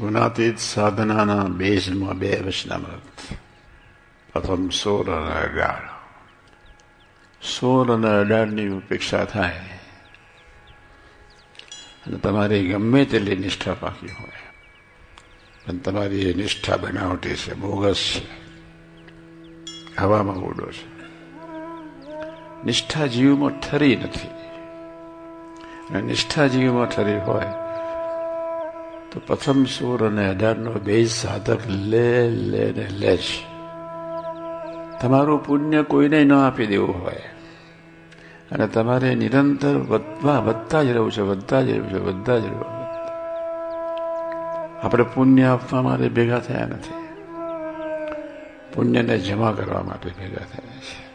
ગુણાતીત સાધનાના બેઝમાં બે વચનામૃત પ્રથમ સોળ અને અઢાર સોળ અને અઢારની ઉપેક્ષા થાય અને તમારી ગમે તેટલી નિષ્ઠા પાકી હોય પણ તમારી એ નિષ્ઠા બનાવટી છે બોગસ છે હવામાં ઉડો છે નિષ્ઠા જીવમાં ઠરી નથી અને નિષ્ઠા જીવમાં ઠરી હોય તો પ્રથમ સૂર અને અઢારનો બે સાધક લે લે ને લે જ. તમારું પુણ્ય કોઈને ન આપી દેવું હોય. અને તમારે નિરંતર વધવા, વધતા જ રહેવું છે, વધતા જ રહેવું છે, વધતા જ રહેવું આપણે પુણ્ય આપવા માટે ભેગા થયા નથી. પુણ્યને જમા કરવા માટે ભેગા થયા છે.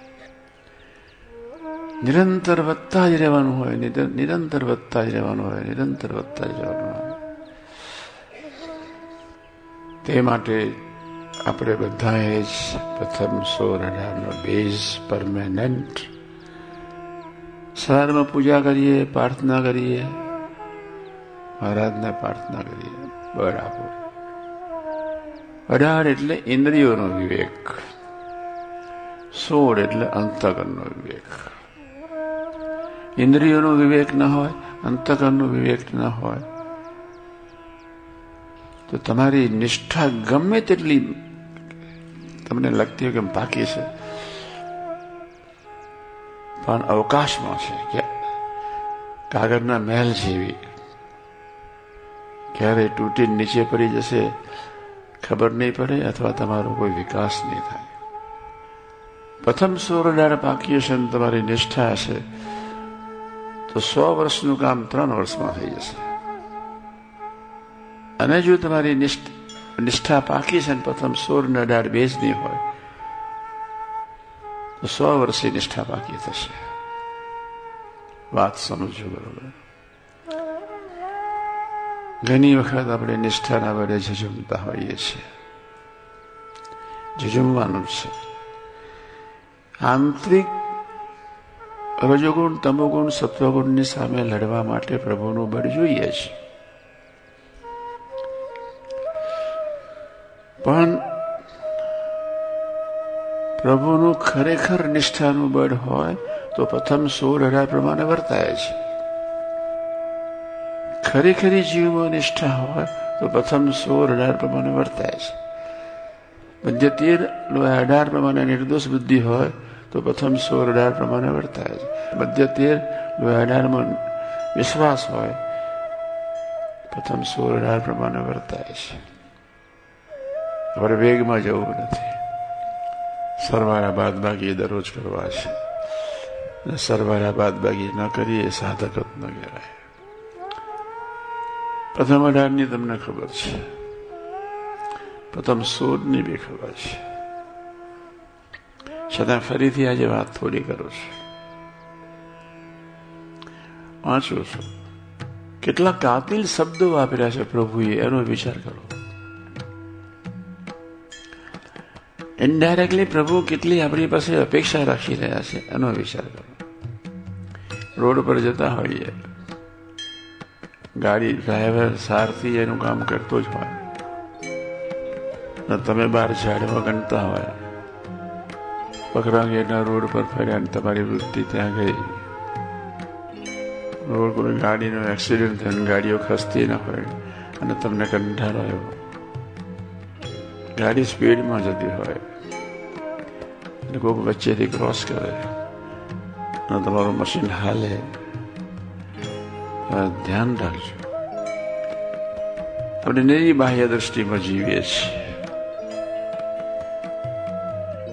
નિરંતર વધતા જ રહેવાનું હોય નિરંતર વધતા જ રહેવાનું હોય, નિરંતર વધતા જ રહેવાનું હોય. તે માટે આપણે બધાએ જ પ્રથમ સોળ અઢારનો બેઝ પરમેનન્ટ. સવારમાં પૂજા કરીએ, પ્રાર્થના કરીએ, મહારાજને પ્રાર્થના કરીએ. આપો અઢાર એટલે ઇન્દ્રિયોનો વિવેક. સોળ એટલે અંતકરણનો વિવેક. ઇન્દ્રિયોનો વિવેક ન હોય, અંતકરણનો વિવેક ન હોય. તો તમારી નિષ્ઠા ગમે તેટલી તમને લગતી હોય કે બાકી છે. પણ અવકાશમાં છે કે કાગળના મહેલ જેવી. ક્યારે તૂટી નીચે પડી જશે ખબર નહીં પડે અથવા તમારો કોઈ વિકાસ નહીં થાય. પ્રથમ સૂર્યનારાયણ પાકી હશે તમારી નિષ્ઠા હશે તો સો વર્ષનું કામ ત્રણ વર્ષમાં થઈ જશે. અને જો તમારી નિષ્ઠા પાકી છે પ્રથમ સોળ ને અઢાર બેઝની હોય, તો સો વર્ષે નિષ્ઠા પાકી થશે. વાત સમજો બરોબર. ઘણી વખત આપણે નિષ્ઠાના વડે ઝઝુમતા હોઈએ છીએ. ઝઝુમવાનું છે. આંતરિક રજોગુણ, તમોગુણ, સત્વગુણની સામે લડવા માટે પ્રભુનું બળ જોઈએ છે. પણ પ્રભુનું ખરેખર નિષ્ઠાનું બળ હોય તો પ્રથમ સોળ અઢાર પ્રમાણે વર્તાય છે. ખરેખરી જીવમાં નિષ્ઠા હોય તો પ્રથમ સોળ અઢાર પ્રમાણે વર્તાય છે. મધ્ય તેર અઢાર પ્રમાણે નિર્દોષ બુદ્ધિ હોય તો પ્રથમ સોળ અઢાર પ્રમાણે વર્તાય છે. મધ્ય તેર અઢારમાં વિશ્વાસ હોય, પ્રથમ સોળ અઢાર પ્રમાણે વર્તાય છે. આપણે વેગમાં જવું નથી. સરવાળા બાદબાકી દરરોજ કરવા છે. સરવાળા બાદબાકી ન કરીએ સાધક ન કહેવાય. પ્રથમ અઢારની તમને ખબર છે. પ્રથમ સોળની બી ખબર છે. છતાં ફરીથી આજે વાત થોડી કરું છું. વાંચું છું. કેટલા કાતિલ શબ્દો વાપર્યા છે પ્રભુએ, એનો વિચાર કરો. ઇનડાયરેક્ટલી પ્રભુ કેટલી આપણી પાસે અપેક્ષા રાખી રહ્યા છે, એનો વિચાર કરો. રોડ પર જતા હોઈએ. ગાડી ડ્રાઈવર સારથી એનું કામ કરતો જ હોય. તમે બહાર ઝાડવા ગણતા હોય. પકરાંગેના રોડ પર ફર્યા ને તમારી વૃત્તિ ત્યાં ગઈ. રોડ કોઈ ગાડીનો એક્સિડન્ટ થયો ગાડીઓ ખસતી ન હોય. અને તમને કંટાળો આવ્યો. ગાડી સ્પીડમાં જતી હોય. અને કોઈક વચ્ચેથી ક્રોસ કરે. અને તમારું મશીન હાલે. ધ્યાન રાખજો. આપણે નહીં બાહ્ય દ્રષ્ટિમાં જીવીએ છીએ.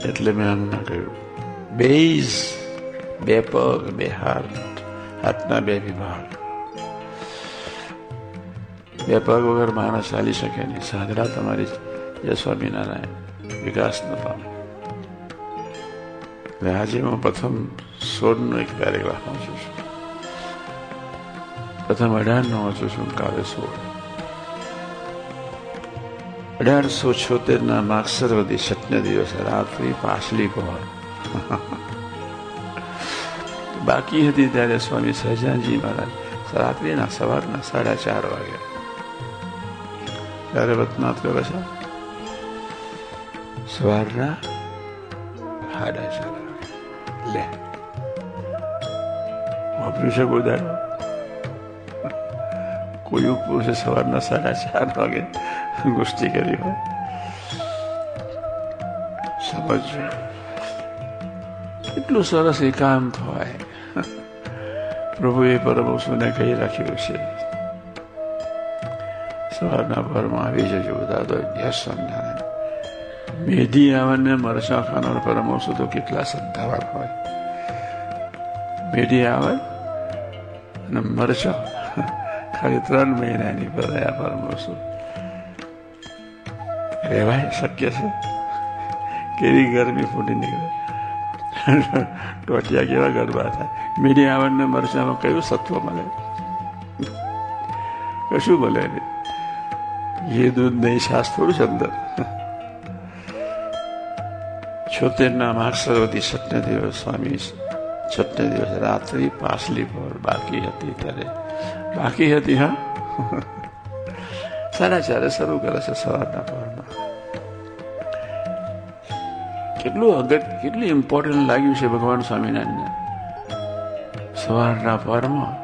એટલે મેં હમણાં કહ્યું. બેઝ બે પગ, બે હાથ. હાથના બે વિભાગ. બે પગ વગર માણસ ચાલી શકે નહીં. સાધના તમારી જય સ્વામિનારાયણ વિકાસ ન પામે આજે હું પ્રથમ સોળનો એક પેરેગ્રાફ વાંચું છું પ્રથમ અઢારનો વાંચું છું કાલે સોળ અઢારસો છોતેર ના માગસરવદી છઠને દિવસે રાત્રિ પાછલી પહોર બાકી હતી ત્યારે સ્વામી સહજાનજી મહારાજ રાત્રિના સવારના સાડા ચાર વાગે ક્યારે વતનાથ કરે છે સવારના સાડા સારા લે વાપર્યું છે કોઈ દાડો કોઈ પુરુષે સવારના સાડા ચાર વાગે ગોષ્ઠી કરી હોય સમજજો એટલું સરસ એકાંત હોય પ્રભુએ પરમહંસોને કહી રાખ્યું છે સવારના ભરમાં આવી જજો બધા તો યશ સ્વામિનારાયણ મેધી આવને મરસા ખાનાર પરમહંસો તો કેટલા શ્રદ્ધાવાન હોય મેઢી આવે અને મરસા ખાલી ત્રણ મહિનાની ભરાયા પરમહંસો રહેવાય શક્ય છે કેવી ગરમી ફૂટી નીકળે ટોટિયા કેવા ગરબા થાય મીડી આવડને મરચામાં કયું સત્વ મળે કશું મળે નહીં એ દૂધ નહીં છાસ થોડું છે અંદર છોતેરના મહાસરવતી દિવસ સ્વામી છઠને દિવસ રાત્રિ પાછલી પર બાકી હતી ત્યારે. બાકી હતી, હા? સાડા ચારે શરૂ કરે છે સવારના પહોરમાં કેટલું અગત, કેટલું ઇમ્પોર્ટન્ટ લાગ્યું છે ભગવાન સ્વામિનારાયણને? સવારના પહોરમાં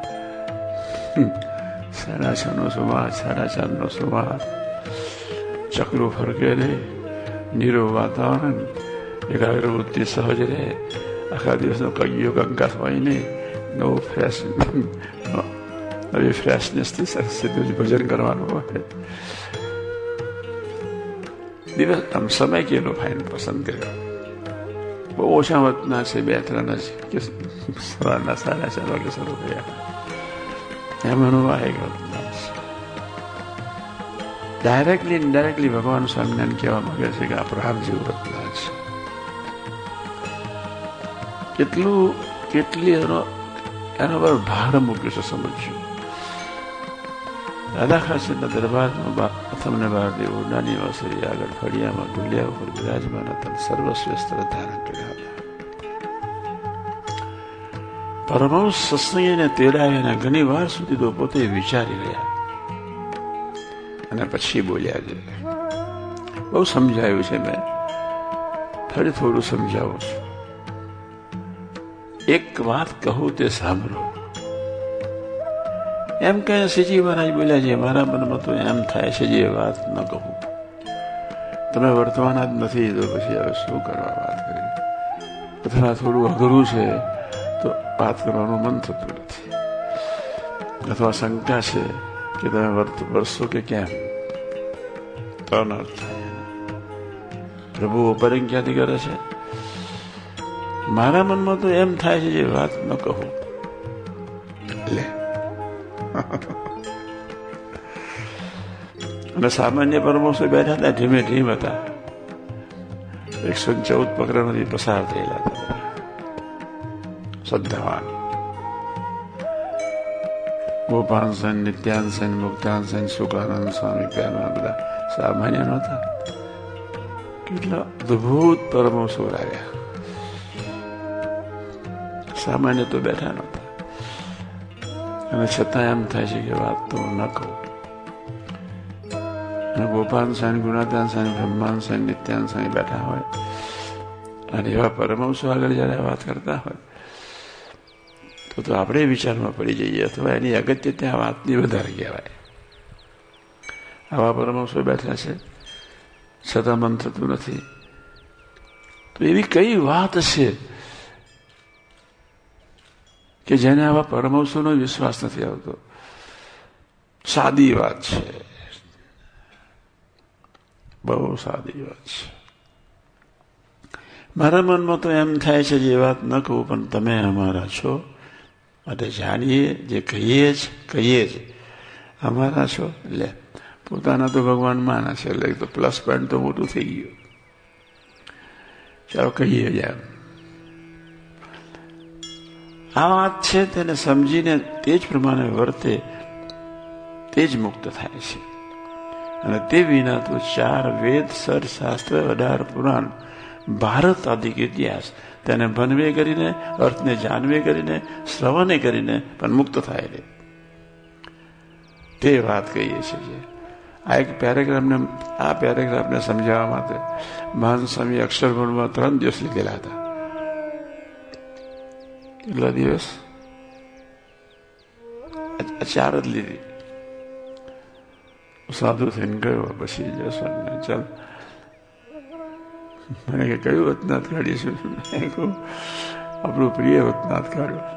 સાડા છ નો સુમાર સાડા ચાર નો સુમાર ચક્રો ફરકે રહે નીરો વાતાવરણ. એકાગ્ર વૃત્તિ સહજ રહે આખા દિવસનો કગીયો કંકાસ હોય નહીં નવો ફ્રેશ નવી ફ્રેશનેસથી સીધું જ ભજન કરવાનું હોય દિવસ આમ સમય કેલો ફાઇન પસંદ કર્યો બહુ ઓછા વતના છે બે ત્રણ જ કે સવારના સાડા ચાર વાગે શરૂ થયા એમાંનું આ એક ડાયરેક્ટલી ઇનડાયરેક્ટલી ભગવાન સ્વામિનારાયણ કહેવા માંગે છે કે આ જેવું વતના છે કેટલું, કેટલી એનો, એના પર ભાર મૂક્યો છે સમજ્યું દાદા ખાસીના દરબારમાં તમને બહારથી નાની વાસરી આગળ ફળિયામાં ગુલિયા ઉપર બિરાજમાન હતા, સર્વશ્રેષ્ઠ ધારણ કર્યા હતા. પરમહંસ સત્સંગીને તેડાવીને ઘણી વાર સુધી તો પોતે વિચારી રહ્યા. અને પછી બોલ્યા છે, બહુ સમજાયું છે મેં. ફરી થોડું સમજાવું છું. એક વાત કહું તે સાંભળો. એમ કહે, શ્રીજી મહારાજ બોલ્યા છે, મારા મનમાં તો એમ થાય છે જે વાત ન કહું. તમે વર્તવાના જ નથી, તો પછી હવે શું કરવા વાત કરી? અથવા થોડું અઘરું છે, તો વાત કરવાનું મન થતું નથી. અથવા શંકા છે કે તમે વર્ત વર્તશો કે કેમ? તો અનર્થ થાય પ્રભુ ઓપરિંગ ક્યાંથી કરે છે? મારા મનમાં તો એમ થાય છે જે વાત ન કહું. લે. અને સામાન્ય પરમોસો બેઠા હતા ધીમે ધીમ હતા. એકસો ચૌદ પ્રકરણોથી પસાર થયેલા હતા. શ્રદ્ધાવાન. ગોપાલસન નિત્યાનસન મુક્તાનસન સુકાનંદ સ્વામી પહેલા બધા સામાન્ય નહોતા. કેટલા અદભુત પરમોસો લાગ્યા સામાન્ય તો બેઠા નહોતા. અને છતાં એમ થાય છે કે વાત તો ન કહું. અને ગોપાલ સ્વામી ગુણાદાન સ્વામી બ્રહ્માન સ્વામી નિત્યાન સ્વામી બેઠા હોય. અને એવા પરમહંસો આગળ જયારે વાત કરતા હોય, તો તો આપણે વિચારમાં પડી જઈએ અથવા એની અગત્ય ત્યાં વાતની વધારે કહેવાય. આવા પરમહંસો બેઠા છે, છતાં મન થતું નથી. તો એવી કઈ વાત છે કે જેને આવા પરમહંસોનો વિશ્વાસ નથી આવતો. સાદી વાત છે. બહુ સાદી વાત છે. મારા મનમાં તો એમ થાય છે જે વાત ન કહું, પણ તમે અમારા છો. માટે જાણીએ, જે કહીએ જ કહીએ જ. અમારા છો? એટલે પોતાના તો ભગવાન માના છે. એટલે તો પ્લસ પોઈન્ટ તો મોટું થઈ ગયું. ચાલો કહીએ જ એમ. આ વાત છે તેને સમજીને તે જ પ્રમાણે વર્તે, તે જ મુક્ત થાય છે. અને તે વિના તો ચાર વેદ, સર, શાસ્ત્ર, અઢાર પુરાણ, ભારત આદિક ઇતિહાસ, તેને ભનવે કરીને, અર્થને જાણવે કરીને, શ્રવણે કરીને પણ મુક્ત થાય રે તે વાત કહીએ છીએ આ એક પેરેગ્રાફને, આ પેરેગ્રાફને સમજાવવા માટે મહાન સ્વામી અક્ષરગુણમાં ત્રણ દિવસ લીધેલા હતા. કેટલા દિવસ ચાર જ લીધી સાધુ થઈને ગયો પછી જસવંતને ચાલ મને કે કયું વતનાથ કાઢીશું આપણું પ્રિય વતનાથ કાઢ્યું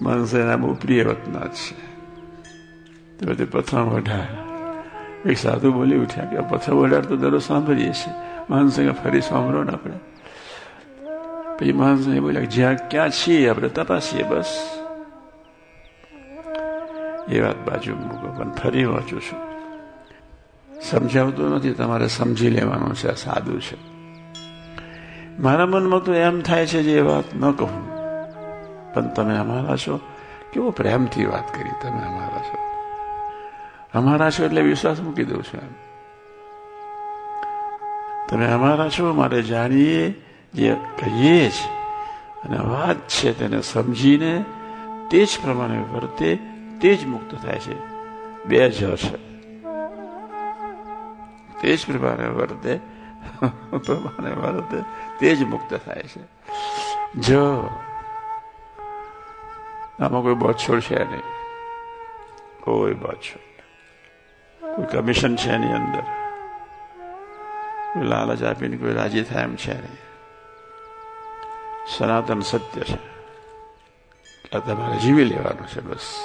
માણસ એના બહુ પ્રિય વતનાથ છે તે બધે પ્રથમ વઢાર એક સાધુ બોલી ઉઠ્યા કે પ્રથમ વઢાર તો દરરોજ સાંભળીએ છીએ માણસે ફરી સાંભળો ને આપણે માણસે બોલ્યા જ્યાં ક્યાં છીએ આપણે તપાસીએ બસ એ વાત બાજુ મૂકો પણ ફરી વાંચું છું સમજાવતું નથી તમારે સમજી લેવાનું છે આ સાદું છે મારા મનમાં તો એમ થાય છે જે વાત ન કહું પણ તમે અમારા છો કેવો પ્રેમથી વાત કરી તમે અમારા છો અમારા છો એટલે વિશ્વાસ મૂકી દઉં છું એમ તમે અમારા છો મારે જાણીએ જે કહીએ છીએ. અને વાત છે તેને સમજીને તે જ પ્રમાણે વર્તે, તે જ મુક્ત થાય છે. બે જ છે તે જ પ્રમાણે વર્તે પ્રમાણે વર્તે, તે જ મુક્ત થાય છે. જો આમાં કોઈ બોછોડ છે નહીં. કોઈ બોછોડ કોઈ કમિશન છે એની અંદર. કોઈ લાલચ આપીને કોઈ રાજી થાય એમ છે નહીં. સનાતન સત્ય છે. આ તમારે જીવી લેવાનું છે બસ.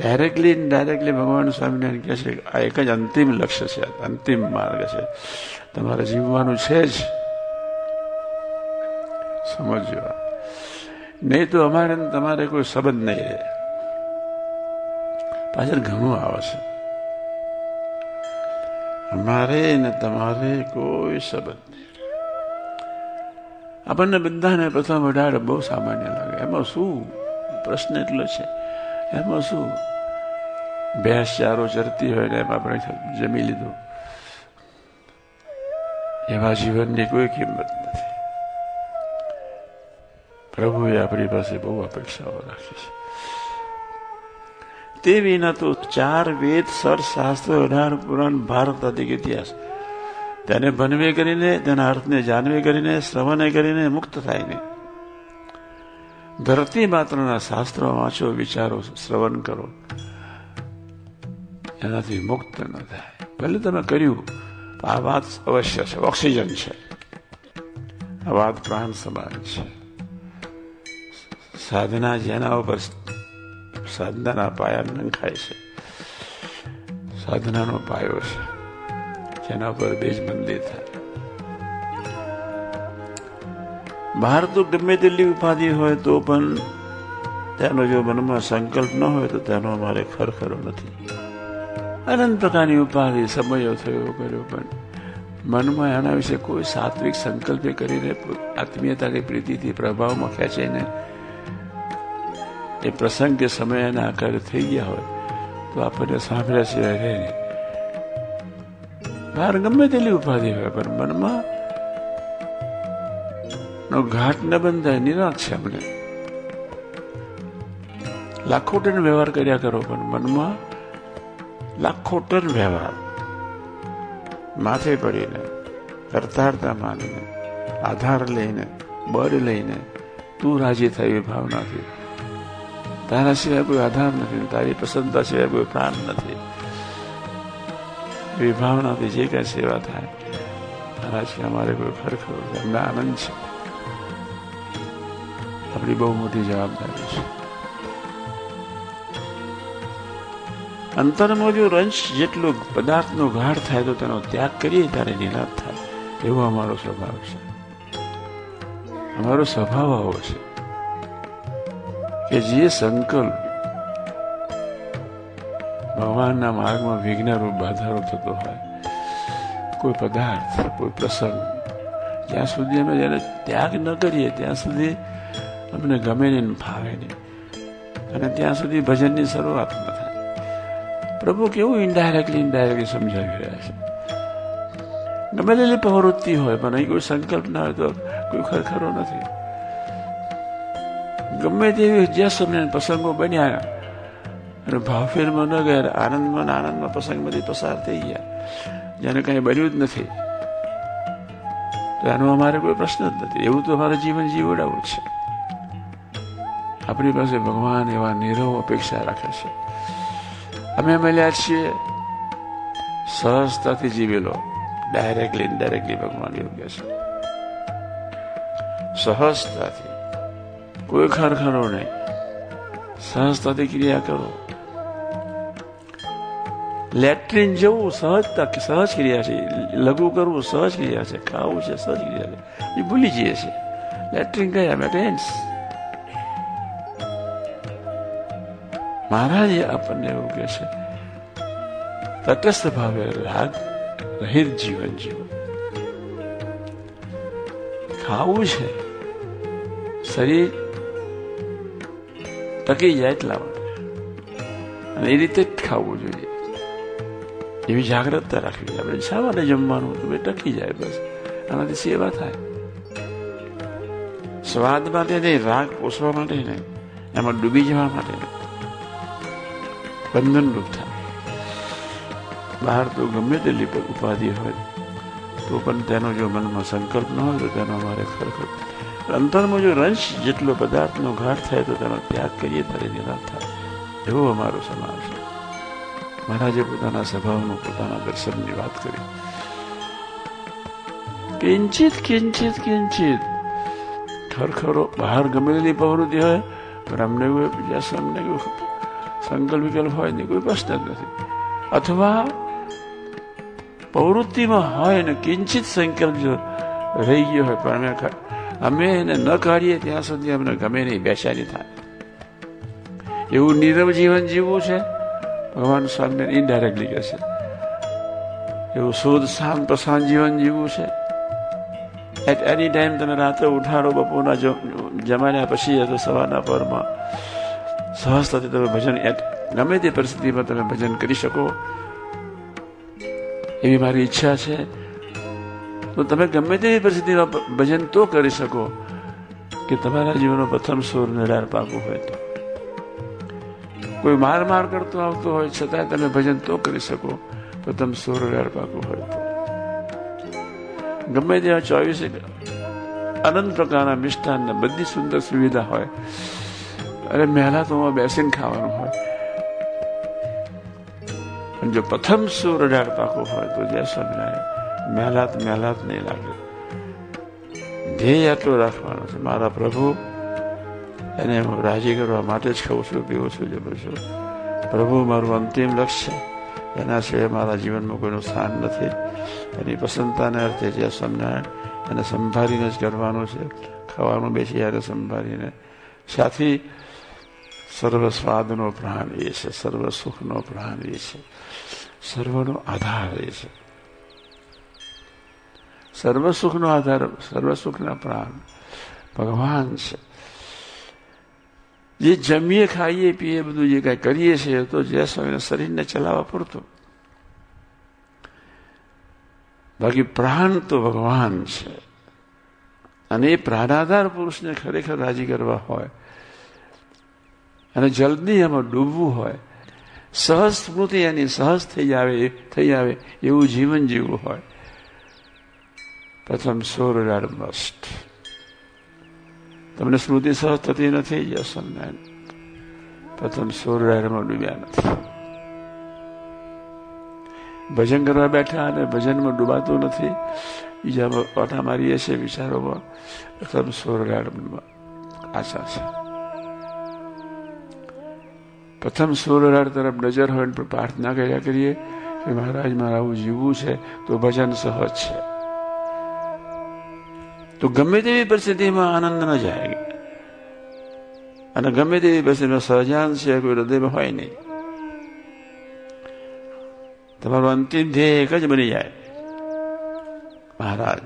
ડાયરેક્ટલી ડાયરેક્ટલી ભગવાન સ્વામિનારાયણ કહે છે આ એક જ અંતિમ લક્ષ્ય છે અંતિમ માર્ગ છે. તમારે જીવવાનું છે જ. સમજો નહીં તો અમારે તમારે કોઈ સંબંધ નહીં રહે. પાછળ ઘણું આવે છે. અમારે ને તમારે કોઈ સંબંધ નહીં. આપણને બધાને પ્રથમ અઢાર બહુ સામાન્ય લાગે. એમાં શું પ્રશ્ન એટલો છે? એમાં શું? ભેંસ ચારો ચરતી હોય ને એમાં આપણે જમી લીધું. એવા જીવનની કોઈ કિંમત નથી. પ્રભુએ આપણી પાસે બહુ અપેક્ષાઓ રાખી છે. તે વિના તો ચાર વેદ, સર, શાસ્ત્ર, અઢાર પુરાણ, ભારત અધિક ઇતિહાસ તેને ભનવે કરીને, તેના અર્થને જાણવે કરીને, શ્રવણે કરીને મુક્ત થાય નહીં. ધરતી માત્રના શાસ્ત્રો વાંચો, વિચારો, શ્રવણ કરો. એનાથી મુક્ત ન થાય. ભલે તમે કર્યું, આ વાત અવશ્ય છે. ઓક્સિજન છે. આ વાત પ્રાણ સમાન છે. સાધના જેના ઉપર સાધનાના પાયા નંખાય છે. સાધનાનો પાયો છે. જેના પર બેજ મંદિર થાય બહાર તો ગમે તેટલી ઉપાધિ હોય તો પણ તેનો જો મનમાં સંકલ્પ ન હોય તો તેનો અમારે ખરખરો નથી. અનંત પ્રકારની ઉપાધિ, સમયો થયો કર્યો પણ મનમાં એના વિશે કોઈ સાત્વિક સંકલ્પે કરીને આત્મીયતાની પ્રીતિથી પ્રભાવમાં ખેંચીને એ પ્રસંગ કે સમય એના આકારે થઈ ગયા હોય તો આપણને સાંભળ્યા સિવાય રહે નહીં. બહાર ગમે તેટલી ઉપાધિ હોય, પણ મનમાં નો ઘાટ ન બંધાય, નિરાશ છે આપણે. લાખો ટન વ્યવહાર કર્યા કરો, પણ મનમાં લાખો ટન વ્યવહાર માથે પડીને, કરતારતા માનીને, આધાર લઈને, બળ લઈને તું રાજી થઈ ભાવનાથી. તારા સિવાય કોઈ આધાર નથી, તારી પસંદતા સિવાય કોઈ પ્રાણ નથી. વિભાવનાથી જે કઈ સેવા થાય. મહારાજ છે અમારે કોઈ ખરેખર અમને આનંદ છે. આપણી બહુ મોટી જવાબદારી છે. અંતરમાં જો રંશ જેટલો પદાર્થનો ગાઢ થાય તો તેનો ત્યાગ કરીએ ત્યારે નિરાશ થાય. એવો અમારો સ્વભાવ છે. અમારો સ્વભાવ આવો છે કે જે સંકલ્પ ભગવાનના માર્ગમાં વિઘ્નરૂપ બાધારો થતો હોય, કોઈ પદાર્થ, કોઈ પ્રસંગ, જ્યાં સુધી અમે જ્યારે ત્યાગ ન કરીએ, ત્યાં સુધી અમને ગમે નહીં ફાવે નહીં. અને ત્યાં સુધી ભજનની શરૂઆત ન થાય. પ્રભુ કેવું ઇનડાયરેક્ટલી ઇનડાયરેક્ટલી સમજાવી રહ્યા છે. ગમે તેટલી પ્રવૃત્તિ હોય, પણ અહીં કોઈ સંકલ્પ ના હોય તો કોઈ ખરખરો નથી. ગમે તેવી જ્યાં સમય પ્રસંગો બન્યા અને ભાવફેરમાં ન ગયા આનંદમાં આનંદમાં પ્રસંગમાંથી પસાર થઈ ગયા. જેને કઈ બન્યું જ નથી. તો એનો અમારે કોઈ પ્રશ્ન જ નથી. એવું તો અમારે જીવન જીવડાવું છે. આપણી પાસે ભગવાન એવા નિરવ અપેક્ષા રાખે છે. અમે મળ્યા છીએ સહજતાથી જીવેલો. ડાયરેક્ટલી ઇનડાયરેક્ટલી ભગવાન યોગ્ય છે. સહજતાથી કોઈ ખરખરો નહીં. સહજતાથી ક્રિયા કરો. લેટ્રિન જવું સહજતા સહજ ક્રિયા છે. લઘુ કરવું સહજ ક્રિયા છે. ખાવું છે, સહજ ક્રિયા છે. એ ભૂલી જઈએ છીએ. લેટ્રિન ગયા મેટેન્સ મહારાજે આપણને એવું કહે છે, તટસ્થ ભાવે રાગ, રહિત જીવન જીવો. ખાવું છે. શરીર ટકી જાય એટલા માટે. અને એ રીતે જ ખાવું જોઈએ. એવી જાગ્રતતા રાખવી આપણે શા માટે જમવાનું તો ટકી જાય બસ. આનાથી સેવા થાય. સ્વાદ માટે નહીં, રાગ પોષવા માટે નહીં. એમાં ડૂબી જવા માટે બંધનરૂપ થાય. બહાર તો ગમે તેટલી ઉપાધિ હોય, તો પણ તેનો જો મનમાં સંકલ્પ ન હોય, તો તેનો અમારે ખરેખર. અંતરમાં જો રંશ જેટલો પદાર્થનો ઘાટ થાય, તો તેનો ત્યાગ કરીએ, ત્યારે નિરાશ થાય એવો અમારો સમાજ. મહારાજે પોતાના સ્વભાવનું પોતાના દર્શનની વાત કરી. કિંચિત કિંચિત કિંચિત. ખરખરો બહાર ગમેલી પ્રવૃત્તિ હોય, પણ અમને કોઈ અમને કોઈ સંકલ્પ વિકલ્પ હોય ને કોઈ પ્રશ્ન જ નથી. અથવા પ્રવૃત્તિમાં હોય ને કિંચિત સંકલ્પ જો રહી ગયો હોય, પણ અમે અમે એને ન કાઢીએ ત્યાં સુધી અમને ગમે નહીં, બેસાડી થાય. એવું નીરવ જીવન જીવવું છે? ભગવાન સ્વામીને ઇનડાયરેક્ટલી કહે છે. એવું શુદ્ધ શાંત, પ્રશાંત જીવન જીવવું છે. એટ એની ટાઈમ તમે રાત્રે ઉઠાડો, બપોરના જમાડ્યા પછી અથવા સવારના પરમાં સહજતાથી તમે ભજન ગમે તે પરિસ્થિતિમાં તમે ભજન કરી શકો. એવી મારી ઈચ્છા છે. તો તમે ગમે તેવી પરિસ્થિતિમાં ભજન તો કરી શકો કે તમારા જીવનનો પ્રથમ સુર નિડાર પાકું હોય તો. કોઈ માર માર કરતો આવતો હોય, છતાં તમે ભજન તો કરી શકો. પ્રથમ સુર નિડાર પાકું હોય તો. ગમે ત્યાં ચોવીસે અનંત પ્રકારના મિષ્ટાન બધી સુંદર સુવિધા હોય. અને મહેલા તો બેસીને ખાવાનું હોય. જો પ્રથમ સુર અઢાર પાકો હોય તો જય સ્વામિનારાયણ. મહેલાત મહેલાત નહીં લાગે. ધ્યેય આટલો રાખવાનો છે. મારા પ્રભુ એને હું રાજી કરવા માટે જ ખાઉં છું, પીવું છું જમું છું. પ્રભુ, મારું અંતિમ લક્ષ્ય એના સિવાય મારા જીવનમાં કોઈનું સ્થાન નથી. એની પસંદતાને અર્થે જે સ્વામિનારાયણ એને સંભાળીને જ કરવાનું છે. ખાવાનું બેસી એને સંભાળીને. સાથી, સર્વ સ્વાદનો પ્રાણ એ છે, સર્વ સુખનો પ્રાણ એ છે, સર્વનો આધાર એ છે. સર્વ સુખનો આધાર, સર્વ સુખના પ્રાણ ભગવાન છે. જે જમીએ, ખાઈએ, પીએ, બધું જે કઈ કરીએ છીએ, તો જે શરીરને ચલાવવા પૂરતું બાકી પ્રાણ તો ભગવાન છે. અને એ પ્રાણાધાર પુરુષને ખરેખર રાજી કરવા હોય, અને જલ્દી એમાં ડૂબવું હોય, સહજ સ્મૃતિ એની સહજ થઈ આવે થઈ આવે એવું જીવન જીવવું હોય. પ્રથમ સોરડાર મસ્ટ તમને સ્મૃતિ સહજ થતી નથી યસનારાયણ પ્રથમ સોરડારમાં ડૂબ્યા નથી. ભજન કરવા બેઠા અને ભજનમાં ડૂબાતું નથી બીજામાં પાટા મારીએ છીએ વિચારોમાં, પ્રથમ સોરડારમાં આશા છે. પ્રથમ સોરડાર તરફ નજર હોય પ્રાર્થના કર્યા કરીએ કે મહારાજ, મારા આવું જીવવું છે તો ભજન સહજ છે. તો ગમે તેવી પરિસ્થિતિમાં આનંદ ન જાય. અને ગમે તેવી પરિસ્થિતિમાં સહજાન છે, કોઈ હૃદયમાં હોય નહીં. તમારું અંતિમ ધ્યેય એક જ બની જાય. મહારાજ,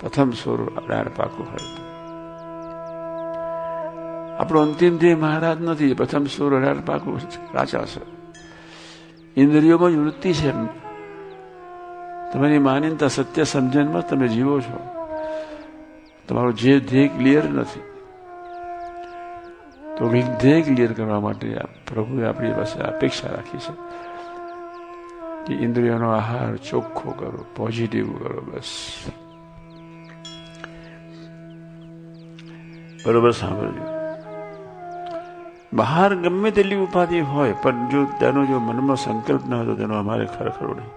પ્રથમ સુર અડાણ પાકું હોય. આપણો અંતિમ ધ્યેય મહારાજ નથી. પ્રથમ સુર અડાણ પાકું રાચા છે. ઇન્દ્રિયોમાં જ વૃત્તિ છે. તમારી માન્યતા સત્ય સમજણમાં તમે જીવો છો. તમારું જે ધ્યેય ક્લિયર નથી. તો ધ્યેય ક્લિયર કરવા માટે પ્રભુએ આપણી પાસે અપેક્ષા રાખી છે કે ઇન્દ્રિયોનો આહાર ચોખ્ખો કરો પોઝિટિવ કરો બસ. બરોબર સાંભળ્યું બહાર ગમે તેટલી ઉપાધિ હોય, પણ જો તેનો જો મનમાં સંકલ્પ ન હોય, તો તેનો અમારે ખરેખર નહીં.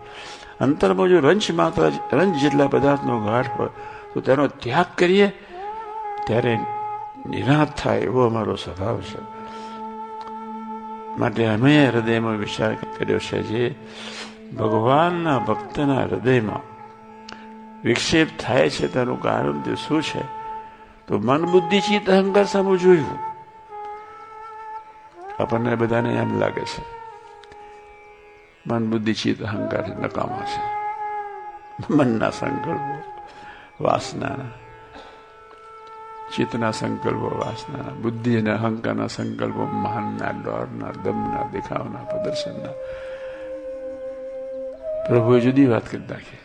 અંતરમાં જો રંજ માત્ર રંજ જેટલા પદાર્થનો ગાઢ હોય તો તેનો ત્યાગ કરીએ, ત્યારે નિરાશ થાય એવો અમારો સ્વભાવ છે. માટે અમે હૃદયમાં વિચાર કર્યો છે જે ભગવાનના ભક્તના હૃદયમાં વિક્ષેપ થાય છે, તેનું કારણ તે શું છે? તો મન બુદ્ધિ, ચિત્ત, અહંકાર સામે જોયું. આપણને બધાને એમ લાગે છે. મન બુદ્ધિ ચિત્ત અહંકાર નકામા છે. મનના સંકલ્પો વાસનાના ચિત્તના સંકલ્પો, વાસના. બુદ્ધિ અને અહંકારના સંકલ્પો, માનના, ડોરના, દમના, દેખાવના, પ્રદર્શનના. પ્રભુએ જુદી વાત કરી નાખી.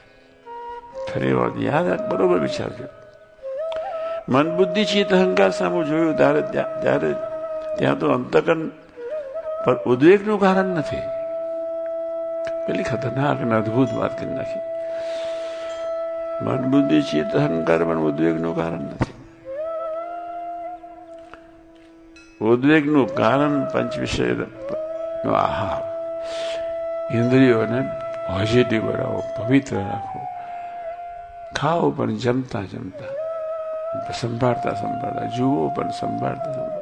ફરી વાત યાદ બરોબર વિચારજો મન, બુદ્ધિ, ચિત્ત, અહંકાર સામે જોયું, ત્યારે ત્યારે ત્યાં તો અંતકન પર ઉદ્વેગનું કારણ નથી. પેલી ખતરનાક અને અદભુત વાત કરી નાખી. મન બુદ્ધિ ચિત્ત અહંકાર પણ ઉદ્વેગનું કારણ નથી. ઉદ્વેગનું કારણ પંચ વિષયનો આહાર. ઇન્દ્રિયોને પોઝિટિવ બનાવો, પવિત્ર રાખો. ખાઓ પણ જમતા જમતા. સંભાળતા સંભાળતા, જુઓ પણ સંભાળતા સંભાળતા.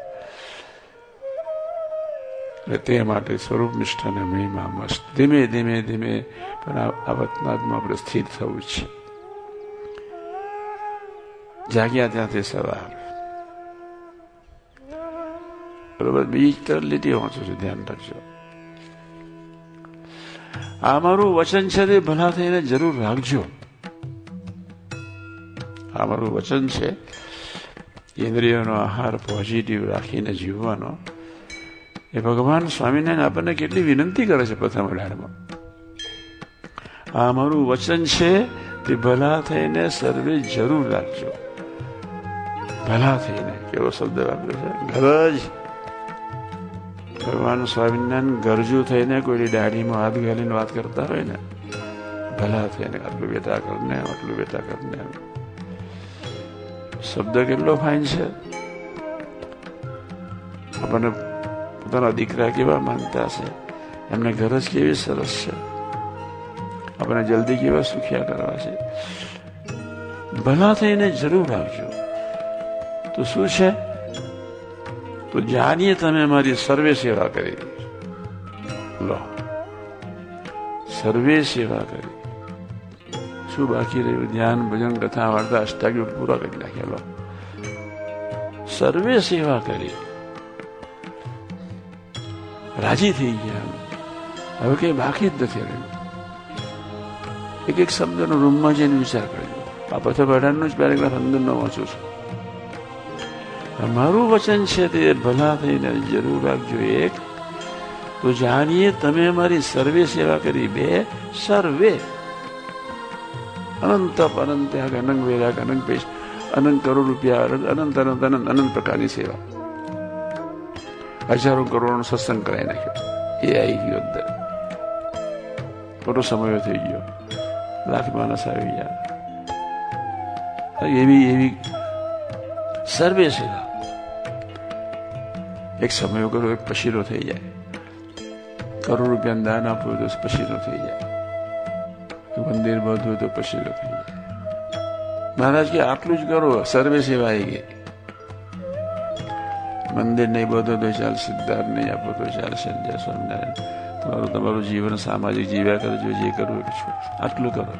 તે માટે સ્વરૂપ નિષ્ઠાને મહિમા મસ્ત. ધીમે ધીમે ધીમે પણ આ વતનાદમાં આપણે સ્થિર થવું છે. જાગ્યા ત્યાંથી સવાર. બરોબર, બીજી તરફ લીટી વાંચું છું, ધ્યાન રાખજો. આ મારું વચન છે તે ભલા થઈને જરૂર રાખજો. આ મારું વચન છે, ઇન્દ્રિયોનો આહાર પોઝિટિવ રાખીને જીવવાનો. એ ભગવાન સ્વામિનારાયણ આપણને કેટલી વિનંતી કરે છે પ્રથમ અઢારમાં આ મારું વચન છે તે ભલા થઈને સર્વે જરૂર રાખજો ભલા થઈને કેવો શબ્દ વાપર્યો છે ગરજ ભગવાન સ્વામિનારાયણ ગરજુ થઈને કોઈની દાઢીમાં હાથ ગાલીને વાત કરતા હોય ને ભલા થઈને આટલું બેટા કરને આટલું બેટા કરને શબ્દ કેટલો ફાઇન છે આપણને પોતાના દીકરા કેવા માનતા છે એમને ગરજ કેવી સરસ છે આપણે જલ્દી કેવા સુખિયા કરવા છે ભલા થઈને જરૂર આવજો તો શું છે તો જાણીએ તમે મારી સર્વે સેવા કરી લો સર્વે સેવા કરી શું બાકી રહ્યું ધ્યાન ભજન કથા વાર્તા અષ્ટાગ્યો પૂરા કરી નાખ્યા સર્વે સેવા કરી રાજી થઈ ગયા. હવે કઈ બાકી જ નથી રહ્યું. એક એક શબ્દનો રૂમમાં જઈને વિચાર કર્યો. આ પ્રથમ અઢારનો જ પેરેગ્રાફ અંદરનો વાંચું છું. મારું વચન છે તે ભલા થઈને જરૂર રાખજો. એક, તો જાણીએ તમે અમારી સર્વે સેવા કરી. બે, સર્વે. અનંત અનંત અનંગ વેરાક અનંગ પેશ, અનંત કરોડ રૂપિયા, અનંત અનંત અનંત અનંત પ્રકારની સેવા. હજારો કરોડનો સત્સંગ કરાવી નાખ્યો એ આવી ગયો અંદર ખોટો સમય થઈ ગયો લાખ માણસ આવી ગયા એવી એવી સર્વે સેવા એક સમય કરો એક પશીરો થઈ જાય કરોડ રૂપિયા દાન આપવું તો પશીરો થઈ જાય મંદિર બધું તો પશીરો થઈ જાય મહારાજ કે આટલું જ કરો સર્વે સેવા આવી ગઈ મંદિર નહીં, બધો તો ચાલશે સિદ્ધાર્થ નહીં આપો તો ચાલશે જય સ્વામિનારાયણ. તમારું તમારું જીવન સામાજિક જીવ્યા કરજો જે કરવું આટલું કરો.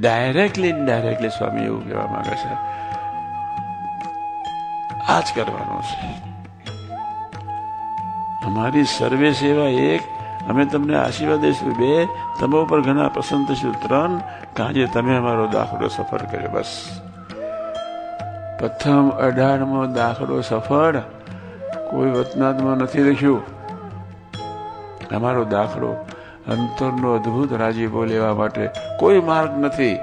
ડાયરેક્ટલી ઇનડાયરેક્ટલી સ્વામી એવું કહેવા માંગે છે. આ જ કરવાનું છે. અમારી સર્વે સેવા એક. અમે તમને આશીર્વાદ દઈશું બે. તમે ઉપર ઘણા પસંદ થશું ત્રણ. કાંજે તમે અમારો દાખલો સફળ કર્યો. બસ. પ્રથમ અઢારમો દાખલો સફળ. કોઈ વતનાતમાં નથી લખ્યું. અમારો દાખલો અંતરનો અદ્ભુત રાજીપો લેવા માટે કોઈ માર્ગ નથી.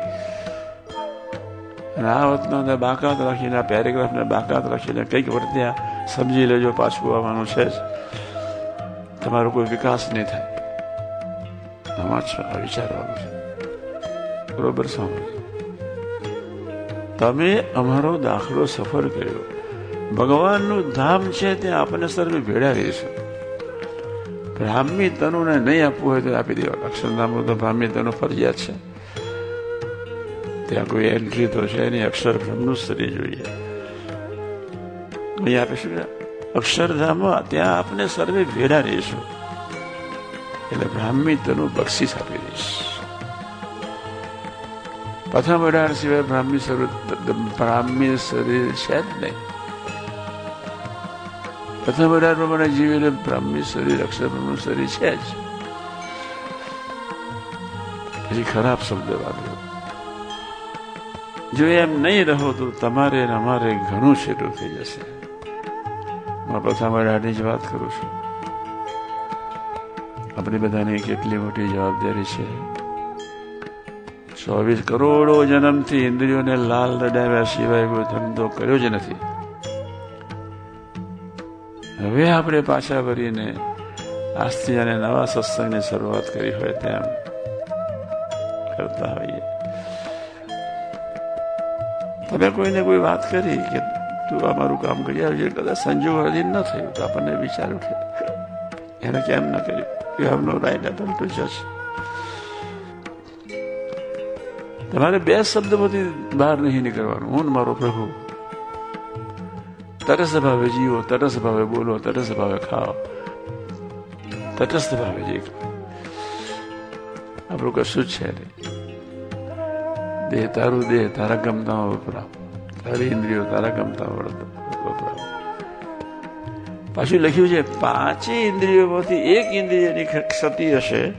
અને આ વતના બાકાત રાખીને, આ પેરેગ્રાફને બાકાત રાખીને કંઈક વર્ત્યા સમજી લેજો, પાછું આવવાનું છે જ. તમારો કોઈ વિકાસ નહીં થાય. આમાં વિચારવાનું છે. બરોબર સાંભળજો તમે અમારો દાખલો સફળ કર્યો. ભગવાનનું ધામ છે ત્યાં આપણને સર્વે ભેળા રહીશું બ્રાહ્મી તનુને નહીં આપવું હોય તો આપી દેવા. અક્ષરધામનું તો બ્રાહ્મી તનુ ફરજિયાત છે. ત્યાં કોઈ એન્ટ્રી તો છે નહીં. અક્ષર બ્રહ્મનું સ્તરી જોઈએ નહીં આપીશું અક્ષરધામમાં ત્યાં આપણે સર્વે ભેળા રહીશું એટલે બ્રાહ્મી તનું બક્ષિસ આપી દઈશ. પ્રથમ અઢાર સિવાય બ્રાહ્મી શરીર બ્રાહ્મી શરીર છે જ નહીં પ્રથમ અઢાર પ્રમાણે જીવીને બ્રાહ્મી શરીર અક્ષર શરીર છે જ પછી ખરાબ શબ્દ વાપર્યો જો એમ નહીં રહો તો તમારે અમારે ઘણું છેટું થઈ જશે હું પ્રથમ અઢારની જ વાત કરું છું આપણી બધાની કેટલી મોટી જવાબદારી છે ચોવીસ કરોડો જન્મથી ઇન્દ્રિયોને લાલ લડાવ્યા સિવાય કોઈ ધંધો કર્યો જ નથી. હવે આપણે પાછા ભરીને આજથી અને નવા સત્સંગની શરૂઆત કરી હોય તેમ કરતા હોઈએ. તમે કોઈને કોઈ વાત કરી કે તું અમારું કામ કરી આવજે, કદાચ સંજોગ અધીન ન થયું તો આપણને વિચાર ઉઠે એને કેમ ન કર્યું? યુ હેવ નો રાઈટ એપલ ટુ જજ તમારે બે શબ્દમાંથી બહાર નહીં નીકળવાનું. હું મારો પ્રભુ. તટસ્થ ભાવે જીવો તટસ્થ ભાવે બોલો તટસ્થ ભાવે ખાઓ. તટસ્થ ભાવે જે આપણું કશું જ છે નહીં. દેહ તારું દેહ, તારા ગમતામાં વપરાવ. તારી ઇન્દ્રિયો તારા ગમતામાં વપરાવ. પાછું લખ્યું છે, પાંચે ઇન્દ્રિયોમાંથી એક ઇન્દ્રિયની ક્ષતિ હશે,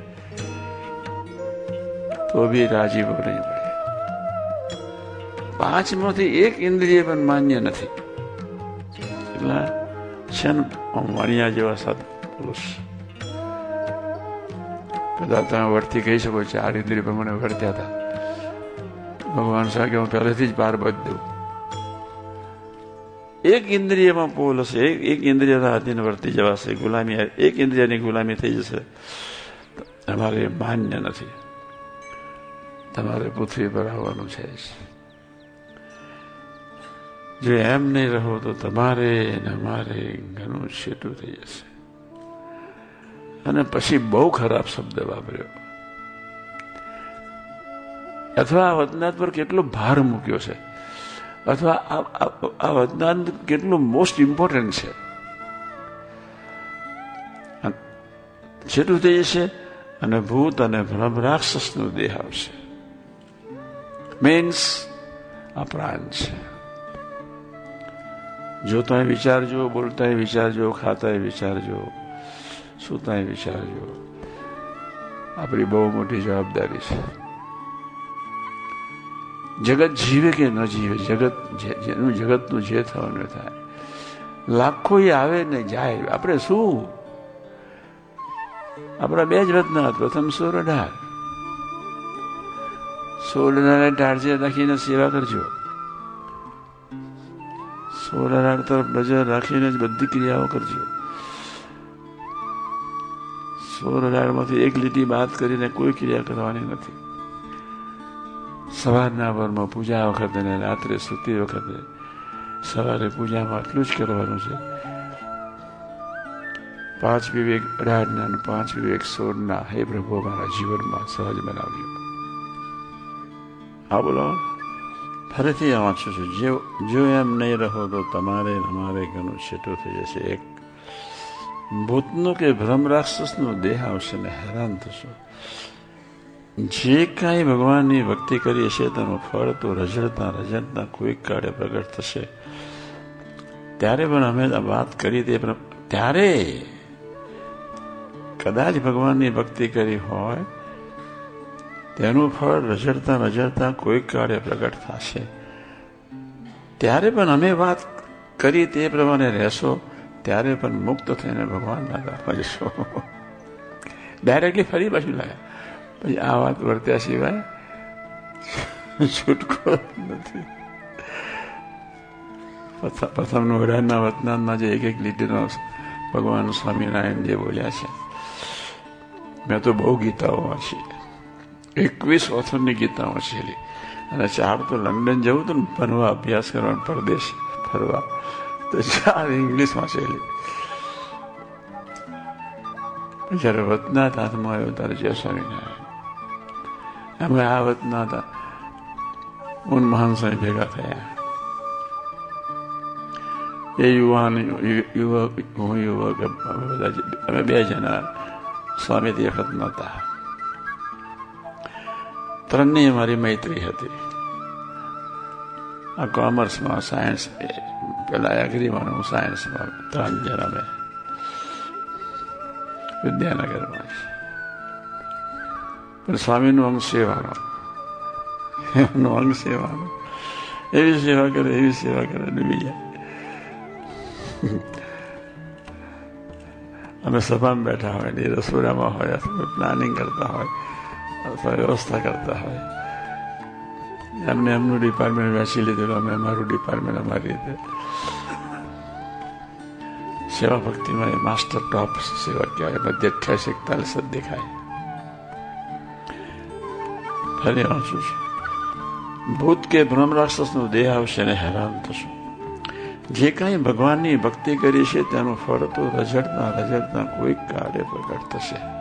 તો બી રાજીવ નહીં. પાંચમાંથી એક ઇન્દ્રિય પણ માન્ય નથી. એટલે છે ને વાણિયા જેવા સાત પુરુષ. કદાચ તમે વર્તી કહી શકો ચાર ઇન્દ્રિય પ્રમાણે વર્ત્યા હતા. ભગવાન સાહેબ કે હું પહેલેથી જ પાર બધ દઉં. એક ઇન્દ્રિયમાં પોલ હશે, એક એક ઇન્દ્રિયના આધીન વર્તી જવાશે, ગુલામી એક ઇન્દ્રિયની ગુલામી થઈ જશે. તમારે માન્ય નથી. તમારે પૃથ્વી પર આવવાનું છે. જો એમ નહીં રહો તો તમારે ને અમારે ઘણું છેટું થઈ જશે. અને પછી બહુ ખરાબ શબ્દ વાપર્યો. અથવા આ વતનાથ પર કેટલો ભાર મૂક્યો છે. અથવા આ વતનાથ કેટલું મોસ્ટ ઇમ્પોર્ટન્ટ છે. છેટું થઈ જશે અને ભૂત અને ભ્રમ રાક્ષસનો દેહ આવશે. મીન્સ આ પ્રાણ છે. જોતા વિચારજો બોલતા વિચારજો ખાતા વિચારજો સુતા વિચારજો. આપણી બહુ મોટી જવાબદારી છે. જગત જીવે કે ન જીવે, જગત જેનું જગતનું જે થવાનું થાય. લાખો આવે ને જાય. આપણે શું? આપણા બે જ રત્ન પ્રથમ સોર અઢાર. સોળ અઢાર ટાળજે રાખીને સેવા કરજો. અઢાર તરફ નજર રાખીને જ બધી ક્રિયાઓ કરજો. સોળ એક લીટી બાદ કરીને કોઈ ક્રિયા કરવાની નથી. સવારના વરમાં પૂજા વખતે ને રાત્રે સૂતી વખતે સવારે પૂજામાં આટલું જ કરવાનું છે. પાંચ વિવેક અઢારના પાંચ વિવેક સોળના. હે પ્રભુ મારા જીવનમાં સહજ બનાવ્યો. આ બોલો. ફરીથી વાંચું છું જો જો એમ નહીં રહો તો તમારે અમારે ઘણું છેટું થઈ જશે. એક ભૂતનો કે ભ્રમ રાક્ષસનો દેહ આવશે ને હેરાન થશો. જે કાંઈ ભગવાનની ભક્તિ કરી હશે તેનું ફળ તો રજડતા રજડતા કોઈક કાળે પ્રગટ થશે. ત્યારે પણ અમે વાત કરી તે ત્યારે કદાચ ભગવાનની ભક્તિ કરી હોય તેનું ફળ રજડતા રજડતા કોઈક કાળે પ્રગટ થશે. ત્યારે પણ અમે વાત કરી તે પ્રમાણે રહેશો, ત્યારે પણ મુક્ત થઈને ભગવાનના ગામમાં જશો ડાયરેક્ટલી ફરી પાછું લાગ્યા પછી આ વાત વર્ત્યા સિવાય છૂટકો નથી. પ્રથમનું અઢારના વતનામાં જે એક એક લીટીનો ભગવાન સ્વામિનારાયણ જે બોલ્યા છે. મેં તો બહુ ગીતાઓ વાંચી. એકવીસ ઓથરની ગીતા વાંચેલી. અને ચાર તો લંડન જવું હતું ને, ભણવા, અભ્યાસ કરવા પરદેશ, ફરવા. તો ચાર ઇંગ્લિશ વાંચેલી. જયારે વતનાથ હાથમાં આવ્યો ત્યારે જય સ્વામિનારાયણ અમે આ વતનાથ ઉન મહાન સ્વામી ભેગા થયા. એ યુવાન, યુવક, હું યુવક બધા અમે બે જણા સ્વામીથી વખત નહોતા. ત્રણની મારી મૈત્રી હતી. આ કોમર્સમાં સાયન્સ પેલા એગ્રીમાં હું સાયન્સમાં ત્રણ જણા મેં વિદ્યાનગરમાં. પણ સ્વામીનું અંગ સેવાનો એમનું અંગ સેવાનો એવી સેવા કરે, એવી સેવા કરે ને બીજા. અમે સભામાં બેઠા હોય, ને રસોડામાં હોય, અથવા પ્લાનિંગ કરતા હોય અથવા વ્યવસ્થા કરતા હોય એમને એમનું ડિપાર્ટમેન્ટ વેચી લીધેલું અમે અમારું ડિપાર્ટમેન્ટ અમારી રીતે સેવા ભક્તિમાં એ માસ્ટર ટોપ સેવા કહેવાય મધ્ય અઠ્યાસી એકતાલીસ જ દેખાય ફરી વાંચું છું ભૂત કે બ્રહ્મ રાક્ષસનો દેહ આવશે ને હેરાન થશું જે કાંઈ ભગવાનની ભક્તિ કરી છે તેનું ફળ તો રજડતા રજડતા કોઈ કાર્ય પ્રગટ થશે